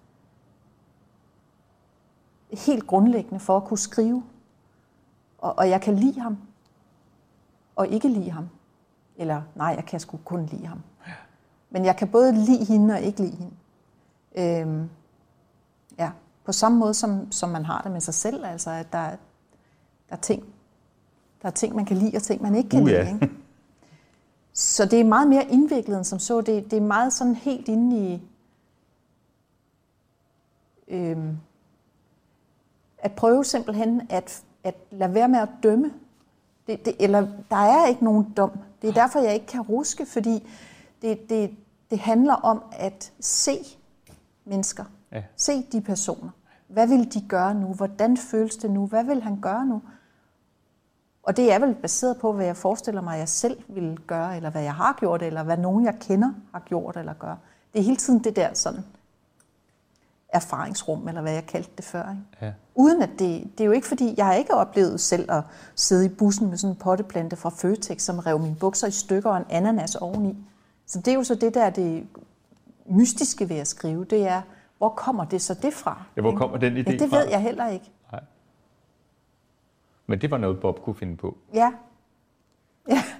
helt grundlæggende for at kunne skrive. Og, og jeg kan lide ham, og ikke lide ham. Eller nej, jeg kan sgu kun lide ham. Men jeg kan både lide hende og ikke lide hende. Øhm, ja, på samme måde som, som man har det med sig selv, altså at der, der er ting, der er ting, man kan lide, og ting, man ikke kan Uh, lide. ja. Ikke? Så det er meget mere indviklet end som så. Det, det er meget sådan helt inde i... Øhm, at prøve simpelthen at, at lade være med at dømme. Det, det, eller der er ikke nogen dom. Det er derfor, jeg ikke kan ruske, fordi det, det, det handler om at se mennesker. Ja. Se de personer. Hvad vil de gøre nu? Hvordan føles det nu? Hvad vil han gøre nu? Og det er vel baseret på, hvad jeg forestiller mig, jeg selv vil gøre, eller hvad jeg har gjort, eller hvad nogen, jeg kender, har gjort eller gør. Det er hele tiden det der sådan erfaringsrum, eller hvad jeg kaldte det før. Ikke? Ja. Uden at det, det er jo ikke fordi, jeg har ikke oplevet selv at sidde i bussen med sådan en potteplante fra Føtex, som rev mine bukser i stykker og en ananas oveni. Så det er jo så det der, det mystiske ved at skrive, det er, hvor kommer det så det fra? Ja, hvor ikke? kommer den idé ja, det fra? ved jeg heller ikke. Men det var noget, Bob kunne finde på. Ja,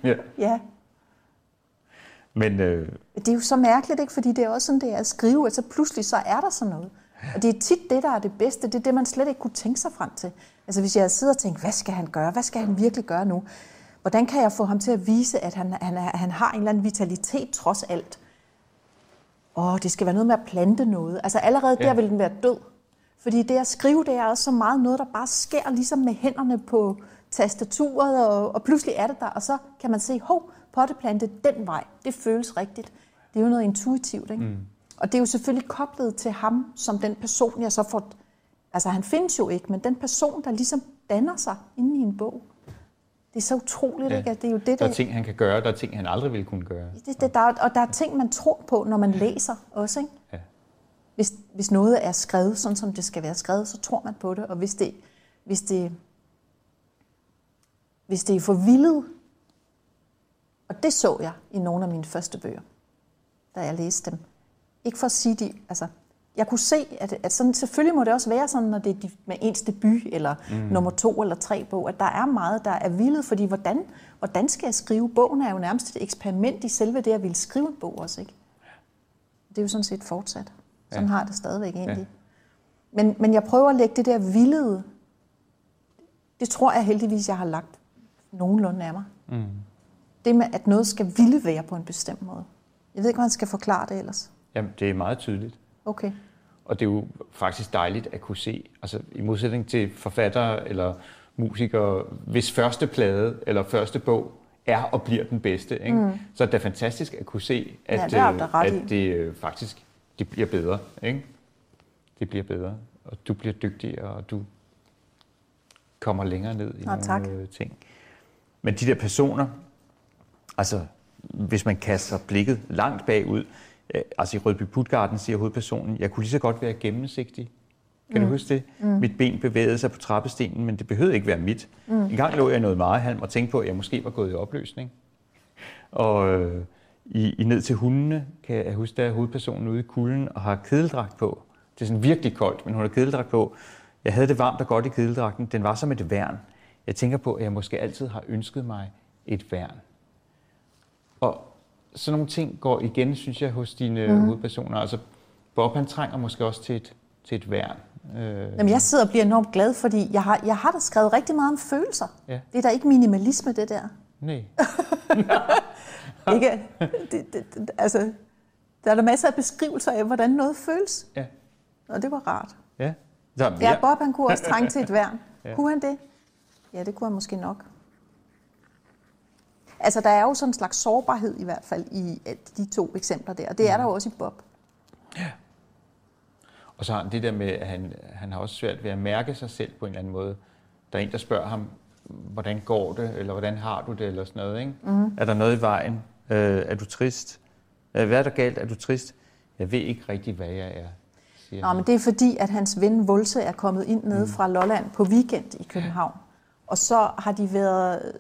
Ja. ja. Men øh, Det er jo så mærkeligt, ikke? fordi det er også sådan, det er at skrive, at så pludselig så er der sådan noget. Og det er tit det, der er det bedste. Det er det, man slet ikke kunne tænke sig frem til. Altså hvis jeg sidder og tænker, hvad skal han gøre? Hvad skal han virkelig gøre nu? Hvordan kan jeg få ham til at vise, at han, han, er, han har en eller anden vitalitet trods alt? Åh, det skal være noget med at plante noget. Altså allerede Ja. der vil den være død. Fordi det at skrive, det er også så meget noget, der bare sker ligesom med hænderne på tastaturet, og, og pludselig er det der, og så kan man se, hov, potteplante den vej, det føles rigtigt. Det er jo noget intuitivt, ikke? Mm. Og det er jo selvfølgelig koblet til ham, som den person, jeg så får... Altså, han findes jo ikke, men den person, der ligesom danner sig inde i en bog. Det er så utroligt, Ja. ikke? At det er jo det, der der... er ting, han kan gøre, der er ting, han aldrig ville kunne gøre. Det, det, der, er- og der er ting, man tror på, når man læser også, ikke? Ja. Hvis, hvis noget er skrevet sådan, som det skal være skrevet, så tror man på det. Og hvis det, hvis det, hvis det er for vildt, og det så jeg i nogle af mine første bøger, da jeg læste dem. Ikke for at sige de, altså, jeg kunne se, at, at sådan, selvfølgelig må det også være sådan, når det er de, med ens debut, eller mm. nummer to eller tre bog, at der er meget, der er vildt, fordi hvordan, hvordan skal jeg skrive? Bogen er jo nærmest et eksperiment i selve det, at ville skrive en bog også, ikke? Det er jo sådan set fortsat. Sådan Ja. har det stadigvæk egentlig. Men, men jeg prøver at lægge det der vildede, det tror jeg heldigvis, jeg har lagt nogenlunde af mig. Mm. Det med, at noget skal ville være på en bestemt måde. Jeg ved ikke, hvordan jeg skal forklare det ellers. Jamen, det er meget tydeligt. Okay. Og det er jo faktisk dejligt at kunne se, altså i modsætning til forfattere eller musikere, hvis første plade eller første bog er og bliver den bedste, ikke? Mm. så er det fantastisk at kunne se, at, Ja, det øh, i. at det øh, faktisk det bliver bedre. Ikke? Det bliver bedre, og du bliver dygtigere, og du kommer længere ned i Nå, nogle tak. øh, ting. Men de der personer, altså hvis man kaster blikket langt bagud, øh, altså i Rødby Putgarden siger hovedpersonen, jeg kunne lige så godt være gennemsigtig. Kan mm. du huske det? Mm. Mit ben bevægede sig på trappestenen, men det behøvede ikke være mit. Mm. En gang lå jeg noget meget halm og tænkte på, at jeg måske var gået i opløsning. Og øh, i, i ned til hundene, kan jeg huske, der er hovedpersonen ude i kulden og har kedeldragt på. Det er sådan virkelig koldt, men hun har kedeldragt på. Jeg havde det varmt og godt i kedeldragten. Den var som et værn. Jeg tænker på, at jeg måske altid har ønsket mig et værn. Og sådan nogle ting går igen, synes jeg, hos dine mm. hovedpersoner. Altså, Bob han trænger måske også til et, til et værn. Øh, Jamen, jeg sidder og bliver enormt glad, fordi jeg har, jeg har da skrevet rigtig meget om følelser. Ja. Det er da ikke minimalisme, det der. nej. Ikke? Det, det, det, altså, der er der masser af beskrivelser af, hvordan noget føles. Ja. Og det var rart. Ja. Så, Ja, Bob han kunne også trænge til et værn. ja. Kunne han det? Ja, det kunne han måske nok. Altså, der er jo sådan en slags sårbarhed i hvert fald i de to eksempler der. Og det er der jo også i Bob. Og så har han det der med, at han, han har også svært ved at mærke sig selv på en eller anden måde. Der er en, der spørger ham, hvordan går det, eller hvordan har du det, eller sådan noget. Ikke? Mm. Er der noget i vejen? Øh, er du trist? Øh, hvad er der galt? Er du trist? Jeg ved ikke rigtig, hvad jeg er, siger Nå, han. men det er fordi, at hans ven Volse er kommet ind nede fra Lolland på weekend i København. Og så har de været...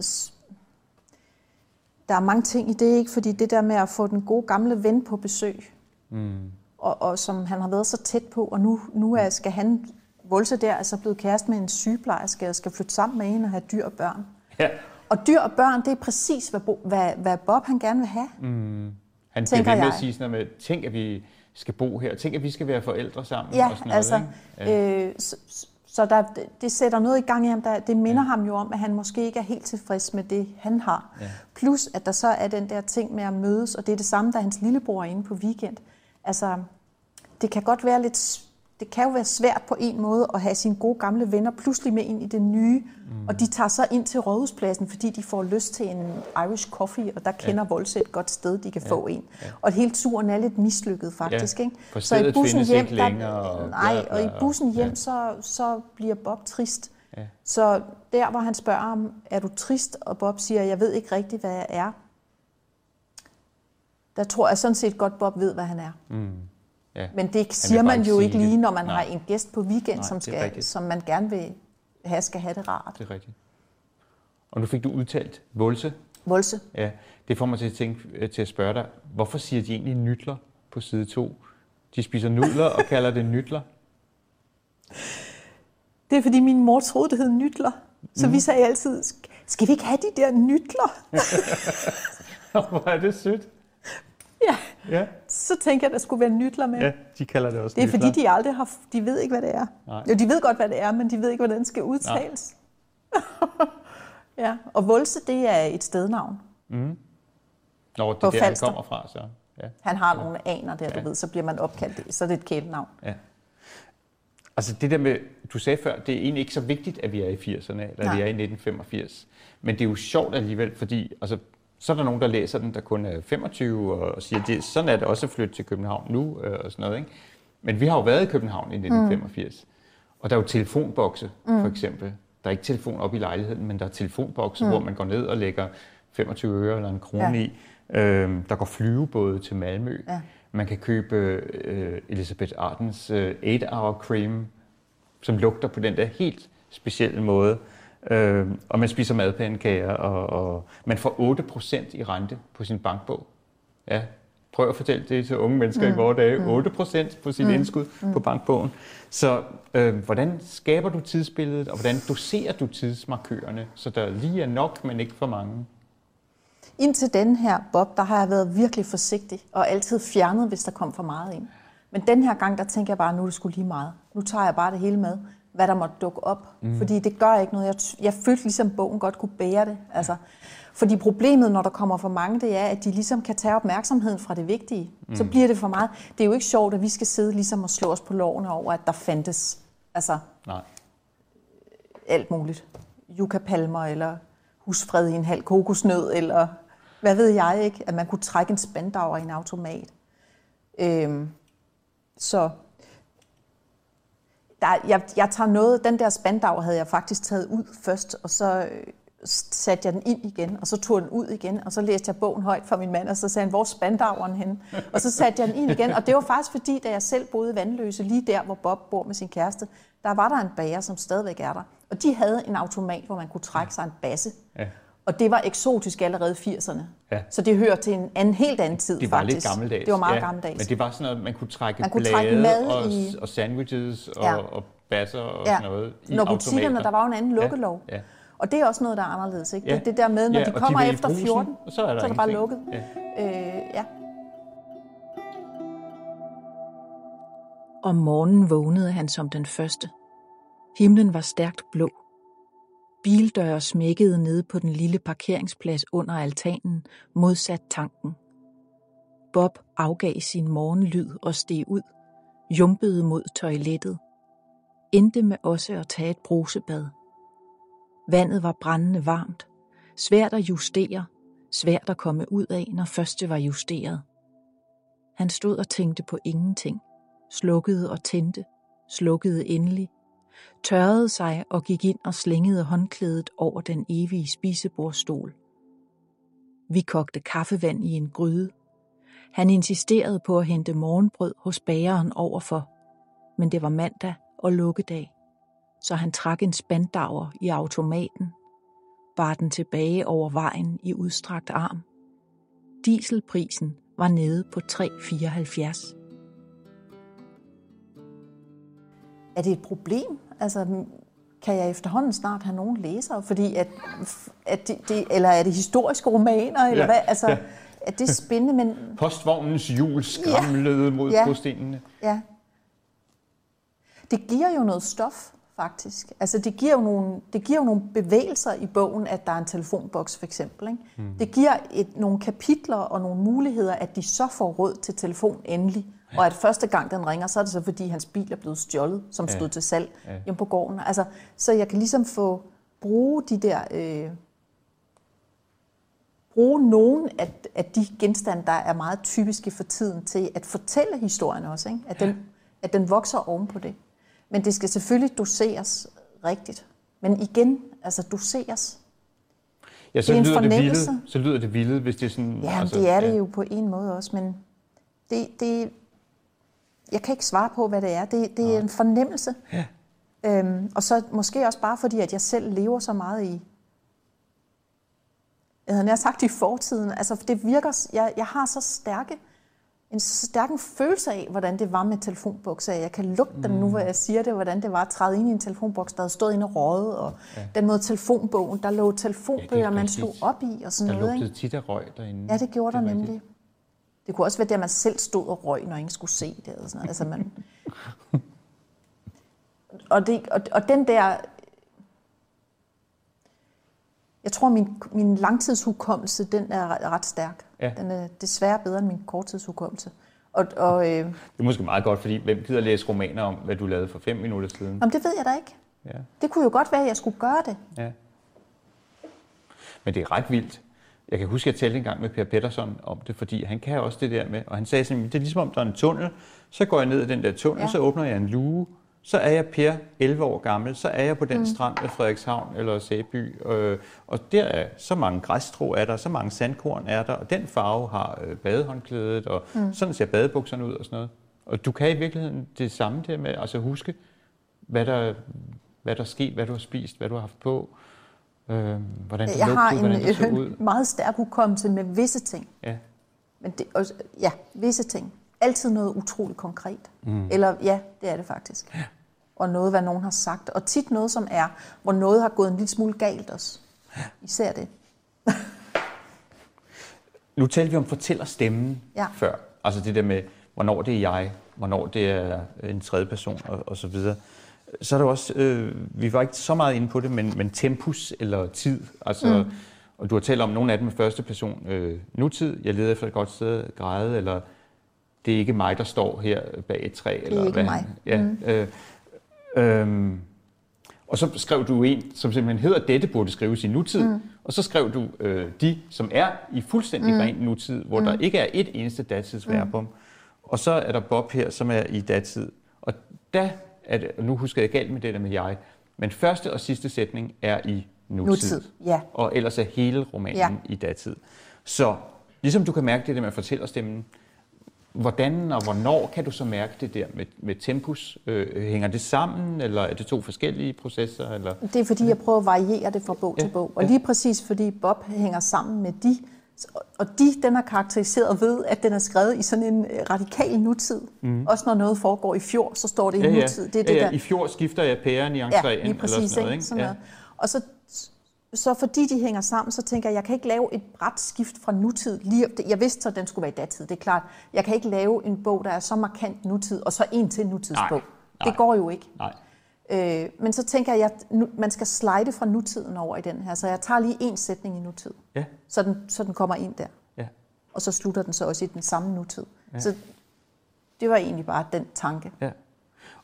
Der er mange ting i det, ikke? Fordi det der med at få den gode gamle ven på besøg, Mm. Og, og som han har været så tæt på, og nu, nu er, skal han, Volse der, altså blevet kæreste med en sygeplejerske, og skal flytte sammen med hende og have dyr og børn. Ja. Og dyr og børn, det er præcis, hvad, Bo, hvad, hvad Bob han gerne vil have. Mm. Han bliver ved med at sige sådan noget med, tænk at vi skal bo her, tænk at vi skal være forældre sammen. Ja, og sådan noget, altså, ikke? øh, så, så der, det sætter noget i gang i ham, der, det minder ja. ham jo om, at han måske ikke er helt tilfreds med det, han har. Ja. Plus, at der så er den der ting med at mødes, og det er det samme, da hans lillebror er inde på weekend. Altså, det kan godt være lidt det kan jo være svært på en måde at have sine gode gamle venner pludselig med ind i det nye, mm. og de tager så ind til rådhuspladsen, fordi de får lyst til en Irish coffee, og der kender ja. Volse et godt sted, de kan ja. få en. Ja. Og hele turen er lidt mislykket faktisk. Ja. Ikke? så i bussen hjem, der, længere, og nej, og i bussen hjem, ja. så, så bliver Bob trist. Ja. Så der, hvor han spørger ham, er du trist? Og Bob siger, jeg ved ikke rigtigt, hvad jeg er. Der tror jeg sådan set godt, Bob ved, hvad han er. Mm. Ja. Men det siger man jo ikke lige, når man Nej. har en gæst på weekend, Nej, som, skal, som man gerne vil have, skal have det rart. Det er rigtigt. Og nu fik du udtalt Volse. Volse. Ja, det får mig til at, tænke, øh, til at spørge dig, hvorfor siger de egentlig nytler på side 2? De spiser nudler og kalder det nytler. Det er fordi min mor troede, det hed nytler. Så mm. vi sagde altid, skal vi ikke have de der nytler? Hvor er det sødt. Ja. ja. Så tænker jeg, at der skulle være nytler med. Ja, de kalder det også Det er nytler. fordi, de aldrig har... De ved ikke, hvad det er. Nej. Jo, de ved godt, hvad det er, men de ved ikke, hvordan det skal udtales. ja, og Volse, det er et stednavn. Mm. Nå, det er der, han kommer fra, så. Ja. Han har nogle aner der, du ja. ved, så bliver man opkaldt så er det et kælenavn. Ja. Altså det der med, du sagde før, det er egentlig ikke så vigtigt, at vi er i 80'erne, eller Nej. vi er i 1985. Men det er jo sjovt alligevel, fordi altså, så er der nogen, der læser den, der kun er 25, og siger, det, sådan er det også at flytte til København nu, øh, og sådan noget. Ikke? Men vi har jo været i København i 1985, mm. og der er jo telefonbokse, mm. for eksempel. Der er ikke telefon op i lejligheden, men der er telefonbokse, mm. hvor man går ned og lægger 25 øre eller en krone ja. i. Øhm, der går flyvebåde til Malmø. Ja. Man kan købe øh, Elisabeth Ardens øh, 8-hour cream, som lugter på den der helt specielle måde. Øh, og man spiser madpandekager, og, og man får 8% i rente på sin bankbog. Ja, prøv at fortælle det til unge mennesker mm. i vores dage. 8% mm. på sit mm. indskud mm. på bankbogen. Så øh, hvordan skaber du tidsbilledet, og hvordan doserer du tidsmarkørerne, så der lige er nok, men ikke for mange? Indtil den her, Bob, der har jeg været virkelig forsigtig, og altid fjernet, hvis der kom for meget ind. Men den her gang, der tænker jeg bare, nu er det skulle lige meget. Nu tager jeg bare det hele med hvad der måtte dukke op. Mm. Fordi det gør ikke noget. Jeg, jeg følte ligesom, at bogen godt kunne bære det. Altså, fordi problemet, når der kommer for mange, det er, at de ligesom kan tage opmærksomheden fra det vigtige. Mm. Så bliver det for meget. Det er jo ikke sjovt, at vi skal sidde ligesom og slå os på lovene over, at der fandtes altså, Nej. alt muligt. Yucca-palmer, eller husfred i en halv kokosnød, eller hvad ved jeg ikke, at man kunne trække en spandauer i en automat. Øhm, så der, jeg, jeg tager noget, den der spandauer havde jeg faktisk taget ud først, og så øh, satte jeg den ind igen, og så tog den ud igen, og så læste jeg bogen højt for min mand, og så sagde han, hvor er spandaueren? Og så satte jeg den ind igen, og det var faktisk fordi, da jeg selv boede Vandløse, lige der, hvor Bob bor med sin kæreste, der var der en bager, som stadigvæk er der. Og de havde en automat, hvor man kunne trække sig en basse. Ja. Og det var eksotisk allerede i 80'erne. Ja. Så det hører til en anden, helt anden tid, Det var faktisk. lidt gammeldags. Det var meget ja. gammeldags. Men det var sådan noget, man kunne trække man kunne blade trække mad og, i... og sandwiches og, ja. og basser og ja. sådan noget i Når butikkerne, der var jo en anden lukkelov. Ja. Ja. Og det er også noget, der er anderledes. Ikke? Ja. Det, det der med, når ja, de kommer de efter 14, og så er der, så er der bare lukket. Ja. Øh, ja. Om morgenen vågnede han som den første. Himlen var stærkt blå. Bildøre smækkede nede på den lille parkeringsplads under altanen, modsat tanken. Bob afgav sin morgenlyd og steg ud, jumpede mod toilettet, endte med også at tage et brusebad. Vandet var brændende varmt, svært at justere, svært at komme ud af, når første var justeret. Han stod og tænkte på ingenting, slukkede og tændte, slukkede endelig, tørrede sig og gik ind og slængede håndklædet over den evige spisebordstol. Vi kogte kaffevand i en gryde. Han insisterede på at hente morgenbrød hos bageren overfor, men det var mandag og lukkedag, så han trak en spandauer i automaten, bar den tilbage over vejen i udstrakt arm. Dieselprisen var nede på 3,74. Er det et problem? Altså, kan jeg efterhånden snart have nogen læsere? Fordi at, at det, det, eller er det historiske romaner? Eller Ja, hvad? Altså, ja. er det spændende? Men Postvognens hjul skramlede mod Ja. brostenene. ja, det giver jo noget stof, faktisk. Altså, det giver jo nogle, det giver jo nogle bevægelser i bogen, at der er en telefonboks, for eksempel. Ikke? Mm. Det giver et, nogle kapitler og nogle muligheder, at de så får råd til telefon endelig. Ja. Og at første gang den ringer, så er det så, fordi hans bil er blevet stjålet, som Ja. stod til salg Ja. hjemme på gården. Altså, så jeg kan ligesom få bruge de der... Øh, bruge nogle af, af de genstande, der er meget typiske for tiden, til at fortælle historien også. Ikke? At, den, at den vokser oven på det. Men det skal selvfølgelig doseres rigtigt. Men igen, altså doseres. Ja, så Det er en lyder det fornemmelse. vilde, så lyder det vilde, hvis det er sådan... Ja, altså, det er det jo på en måde også, men det, det, jeg kan ikke svare på, hvad det er. Det, det er en fornemmelse. Ja. Øhm, og så måske også bare fordi, at jeg selv lever så meget i, jeg havde nær sagt i fortiden. Altså, det virker, jeg, jeg har så stærke, en så stærk en følelse af, hvordan det var med telefonbukser. Jeg kan lugte den nu, hvor jeg siger det, hvordan det var at træde ind i en telefonboks, der havde stået inde og røget, og ja. den måde telefonbogen, der lå telefonbøger, ja, man slog op i, og sådan Der noget. Ikke? lugtede tit af røg derinde. Ja, det gjorde er der nemlig. Det kunne også være der, man selv stod og røg, når ingen skulle se det. Eller sådan noget. Altså, man... og, det, og, og den der... Jeg tror, min, min langtidshukommelse, den er ret- ret stærk. Ja. Den er desværre bedre end min korttidshukommelse. Og, og øh, Det er måske meget godt, fordi hvem gider læse romaner om, hvad du lavede for fem minutter siden? jamen, det ved jeg da ikke. Ja, Det kunne jo godt være, at jeg skulle gøre det. ja. Men det er ret vildt. Jeg kan huske, at jeg talte en gang med Per Pettersson om det, fordi han kan også det der med, og han sagde simpelthen, det er ligesom om, der er en tunnel, så går jeg ned i den der tunnel, ja. så åbner jeg en luge, så er jeg Per, 11 år gammel, så er jeg på den mm. strand ved Frederikshavn eller Sæby, øh, og der er så mange græsstrå er der, så mange sandkorn er der, og den farve har øh, badehåndklædet, og mm. sådan ser badebukserne ud og sådan noget. Og du kan i virkeligheden det samme der med, altså huske, hvad der, hvad der er sket, hvad du har spist, hvad du har haft på, øh, hvordan det Jeg har lugtede, hvordan det så en ud. meget stærk hukommelse med visse ting. Ja. Men det, også, ja, visse ting. Altid noget utroligt konkret. Mm. Eller ja, det er det faktisk. Ja. Og noget, hvad nogen har sagt. Og tit noget, som er, hvor noget har gået en lille smule galt også. Især det. Nu talte vi om fortællerstemmen Ja. før. Altså det der med, hvornår det er jeg, hvornår det er en tredje person og, og så videre. Så er der også, øh, vi var ikke så meget inde på det, men, men tempus eller tid. Altså, mm. Og du har talt om nogle af dem med første person. Øh, nutid, jeg leder efter et godt sted at græde, eller det er ikke mig, der står her bag et træ. eller ikke hvad, mig. Ja, mm. øh, øh, og så skrev du en, som simpelthen hedder, dette burde skrives i nutid. Mm. Og så skrev du øh, de, som er i fuldstændig mm. ren nutid, hvor mm. der ikke er et eneste datidsverbum. Mm. Og så er der Bob her, som er i datid. Og der og nu husker jeg galt med det der med jeg, men første og sidste sætning er i nutid. Nutid, ja. Og ellers er hele romanen Ja. i datid. Så ligesom du kan mærke det der med fortællerstemmen, hvordan og hvornår kan du så mærke det der med, med tempus? Øh, hænger det sammen, eller er det to forskellige processer? Eller? Det er fordi, jeg prøver at variere det fra bog. Ja, til bog. Og ja. lige præcis fordi Bob hænger sammen med de. Og de, den er karakteriseret ved, at den er skrevet i sådan en øh, radikal nutid. Mm. Også når noget foregår i fjor, så står det i nutid. Det er det ja, ja. der. I fjor skifter jeg pæren i entréen. Ja, lige præcis. eller sådan noget, ikke? Sådan ja. noget. Og så, så fordi de hænger sammen, så tænker jeg, jeg kan ikke lave et bræt skift fra nutid. Lige, jeg vidste så, at den skulle være i datid, det er klart. Jeg kan ikke lave en bog, der er så markant nutid, og så en til nutidsbog. Nej, nej. Det går jo ikke. Nej. Øh, men så tænker jeg, at nu, man skal slide fra nutiden over i den her, så jeg tager lige en sætning i nutid, Ja, så den, så den kommer ind der. ja. Og så slutter den så også i den samme nutid. Ja. Så det var egentlig bare den tanke. Ja.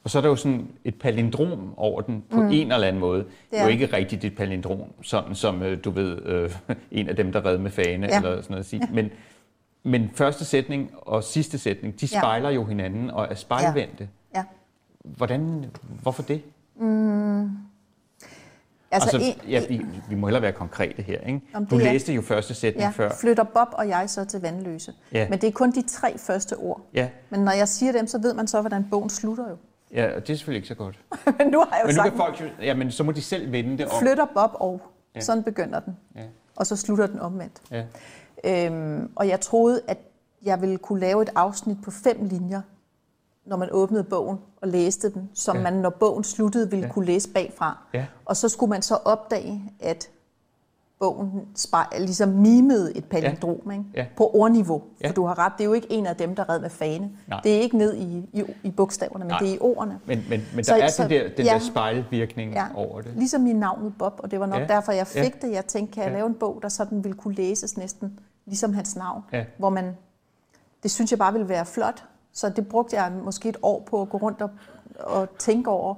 Og så er der jo sådan et palindrom over den på mm. en eller anden måde. Det er er jo ikke rigtigt et palindrom, sådan som øh, du ved, øh, en af dem, der redde med fane, Ja. ja. eller sådan noget. Ja. Men, men første sætning og sidste sætning, de Ja. spejler jo hinanden og er spejlvendte. Ja. Hvordan, hvorfor det? Altså, Altså, en, ja, vi, vi må hellere være konkrete her. Ikke? Du det læste jo første sætning ja, før. flytter Bob og jeg så til Vandløse. Ja. Men det er kun de tre første ord. Ja, Men når jeg siger dem, så ved man så, hvordan bogen slutter jo. ja, og det er selvfølgelig ikke så godt. Men nu har jeg jo Men nu sagt, kan folk jo, ja, men så må de selv vende det om. flytter Bob og. Ja. Sådan begynder den. Ja, Og så slutter den omvendt. ja. Øhm, og jeg troede, at jeg ville kunne lave et afsnit på fem linjer når man åbnede bogen og læste den, som ja. man, når bogen sluttede, ville ja. kunne læse bagfra. Ja. Og så skulle man så opdage, at bogen spejl, ligesom mimede et palindrom ja. Ikke? Ja. på ordniveau. Ja. For du har ret, det er jo ikke en af dem, der red med fane. Nej. Det er ikke ned i, i, i bogstaverne, men Nej. det er i ordene. Men, men, men Så- der er så- den der, den ja. der spejlvirkning Ja, over det. ligesom i navnet Bob, og det var nok Ja. derfor, jeg fik ja. det. Jeg tænkte, kan jeg Ja. lave en bog, der sådan ville kunne læses næsten ligesom hans navn? Ja. Hvor man, det synes jeg bare ville være flot. Så det brugte jeg måske et år på at gå rundt og, og tænke over.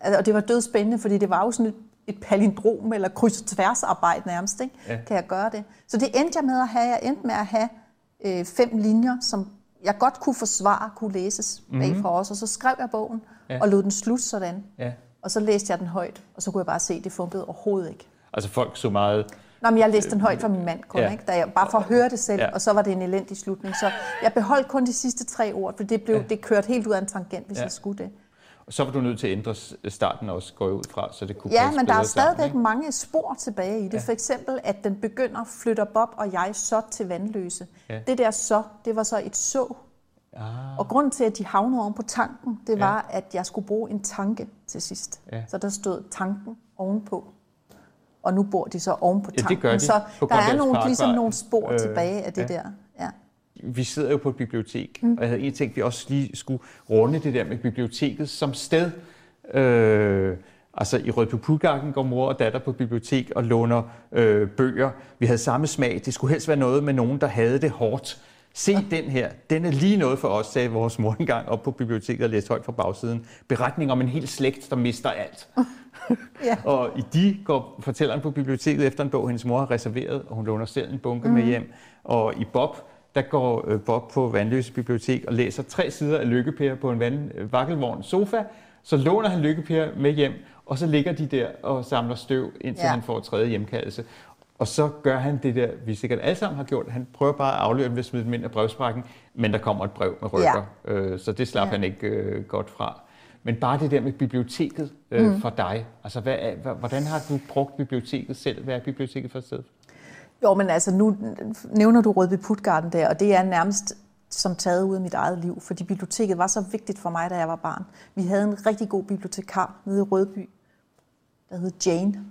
Altså, Og det var dødspændende, fordi det var jo sådan et, et palindrom eller kryds tværs arbejde nærmest. Ikke? Ja. Kan jeg gøre det? Så det endte jeg med at have. Jeg endte med at have øh, fem linjer, som jeg godt kunne forsvare, kunne læses mm-hmm. bagfra os. Og så skrev jeg bogen. Ja. og lod den slutte sådan. Ja. Og så læste jeg den højt, og så kunne jeg bare se, at det fungerede overhovedet ikke. Altså folk så meget... Nå, men jeg læste den højt for min mand kun, Ja. ja. ikke? Da jeg, bare for at høre det selv, Ja. ja. og så var det en elendig slutning. Så jeg beholdt kun de sidste tre ord, for det, blev, Ja. ja. det kørte helt ud af en tangent, hvis Ja. ja. jeg skulle det. Og så var du nødt til at ændre starten også, går ud fra, så det kunne Ja, men der er sammen, stadigvæk ikke? mange spor tilbage i det. Ja. Ja. For eksempel, at den begynder, flytter Bob og jeg så til vandløse. Ja. Det der så, det var så et så. Ah, Og grunden til, at de havnede oven på tanken, det Ja. var, at jeg skulle bruge en tanke til sidst. Ja. Så der stod tanken ovenpå. Og nu bor de så oven på Ja, det tanken. gør de så på der er nogle, ligesom nogle spor Øh, øh, tilbage af det ja. der. Ja. vi sidder jo på et bibliotek, mm. og jeg havde egentlig tænkt, at vi også lige skulle runde det der med biblioteket som sted. Øh, altså i Rødby går mor og datter på bibliotek og låner øh, bøger. Vi havde samme smag. Det skulle helst være noget med nogen, der havde det hårdt. Se den her. Den er lige noget for os, sagde vores mor engang op på biblioteket og læste højt fra bagsiden. Beretning om en hel slægt, der mister alt. Ja. Og i de går fortælleren på biblioteket efter en bog, hendes mor har reserveret, og hun låner selv en bunke mm. med hjem. Og i Bob, der går øh, Bob på Vandløse Bibliotek og læser tre sider af Lykkepær på en vand, øh, vakkelvogn sofa. Så låner han Lykkepær med hjem, og så ligger de der og samler støv, indtil. Ja. han får tredje hjemkaldelse. Og så gør han det der, vi sikkert alle sammen har gjort. Han prøver bare at afløre dem ved at smide dem ind af brevsprækken, men der kommer et brev med rykker. Ja. Øh, så det slap ja. Han ikke øh, godt fra. Men bare det der med biblioteket øh, mm. for dig. Altså, hvad er, hva- hvordan har du brugt biblioteket selv? Hvad er biblioteket for et sted? Jo, men altså nu nævner du Rødby Putgarden der, og det er nærmest som taget ud af mit eget liv, fordi biblioteket var så vigtigt for mig, da jeg var barn. Vi havde en rigtig god bibliotekar nede i Rødby, der hed Jane.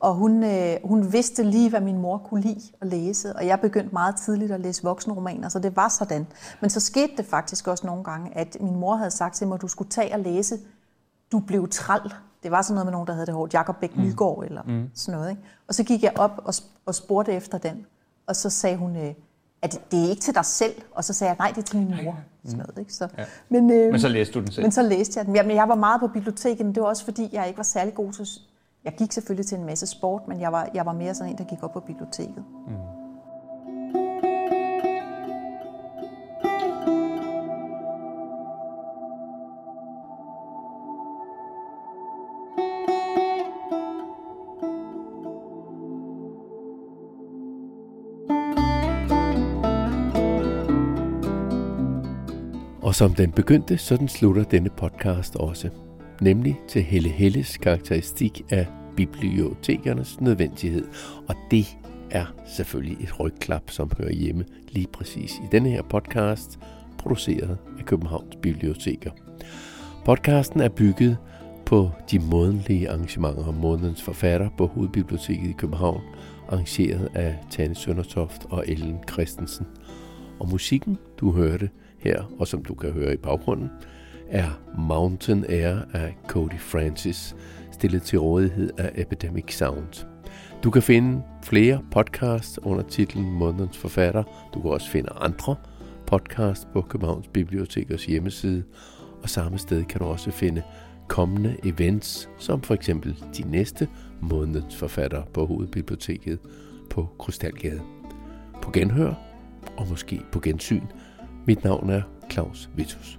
Og hun, øh, hun vidste lige, hvad min mor kunne lide at læse, og jeg begyndte meget tidligt at læse voksenromaner, så det var sådan. Men så skete det faktisk også nogle gange, at min mor havde sagt til mig, at du skulle tage og læse Du blev træl. Det var sådan noget med nogen, der havde det hårdt. Jakob Bæk Nygaard eller mm. sådan noget. Ikke? Og så gik jeg op og, og spurgte efter den, og så sagde hun, øh, at det er ikke til dig selv. Og så sagde jeg, nej, det er til min mor. Sådan noget, ikke? Så, Ja. men, øh, Men så læste du den selv. men så læste jeg den. Jamen, jeg var meget på biblioteket, men det var også fordi, jeg ikke var særlig god til... Jeg gik selvfølgelig til en masse sport, men jeg var, jeg var mere sådan en, der gik op på biblioteket. Og som den begyndte, sådan slutter denne podcast også. Nemlig til Helle Helles karakteristik af bibliotekernes nødvendighed. Og det er selvfølgelig et rygklap, som hører hjemme lige præcis i denne her podcast, produceret af Københavns Biblioteker. Podcasten er bygget på de månedlige arrangementer om månedens forfatter på Hovedbiblioteket i København, arrangeret af Tanne Søndertoft og Ellen Christensen. Og musikken, du hørte her, og som du kan høre i baggrunden, er Mountain Air af Cody Francis, stillet til rådighed af Epidemic Sound. Du kan finde flere podcasts under titlen Månedens Forfatter. Du kan også finde andre podcasts på Københavns Bibliotekers hjemmeside, og samme sted kan du også finde kommende events, som for eksempel de næste Månedens Forfatter på Hovedbiblioteket på Krystalgade. På genhør og måske på gensyn. Mit navn er Claus Vitus.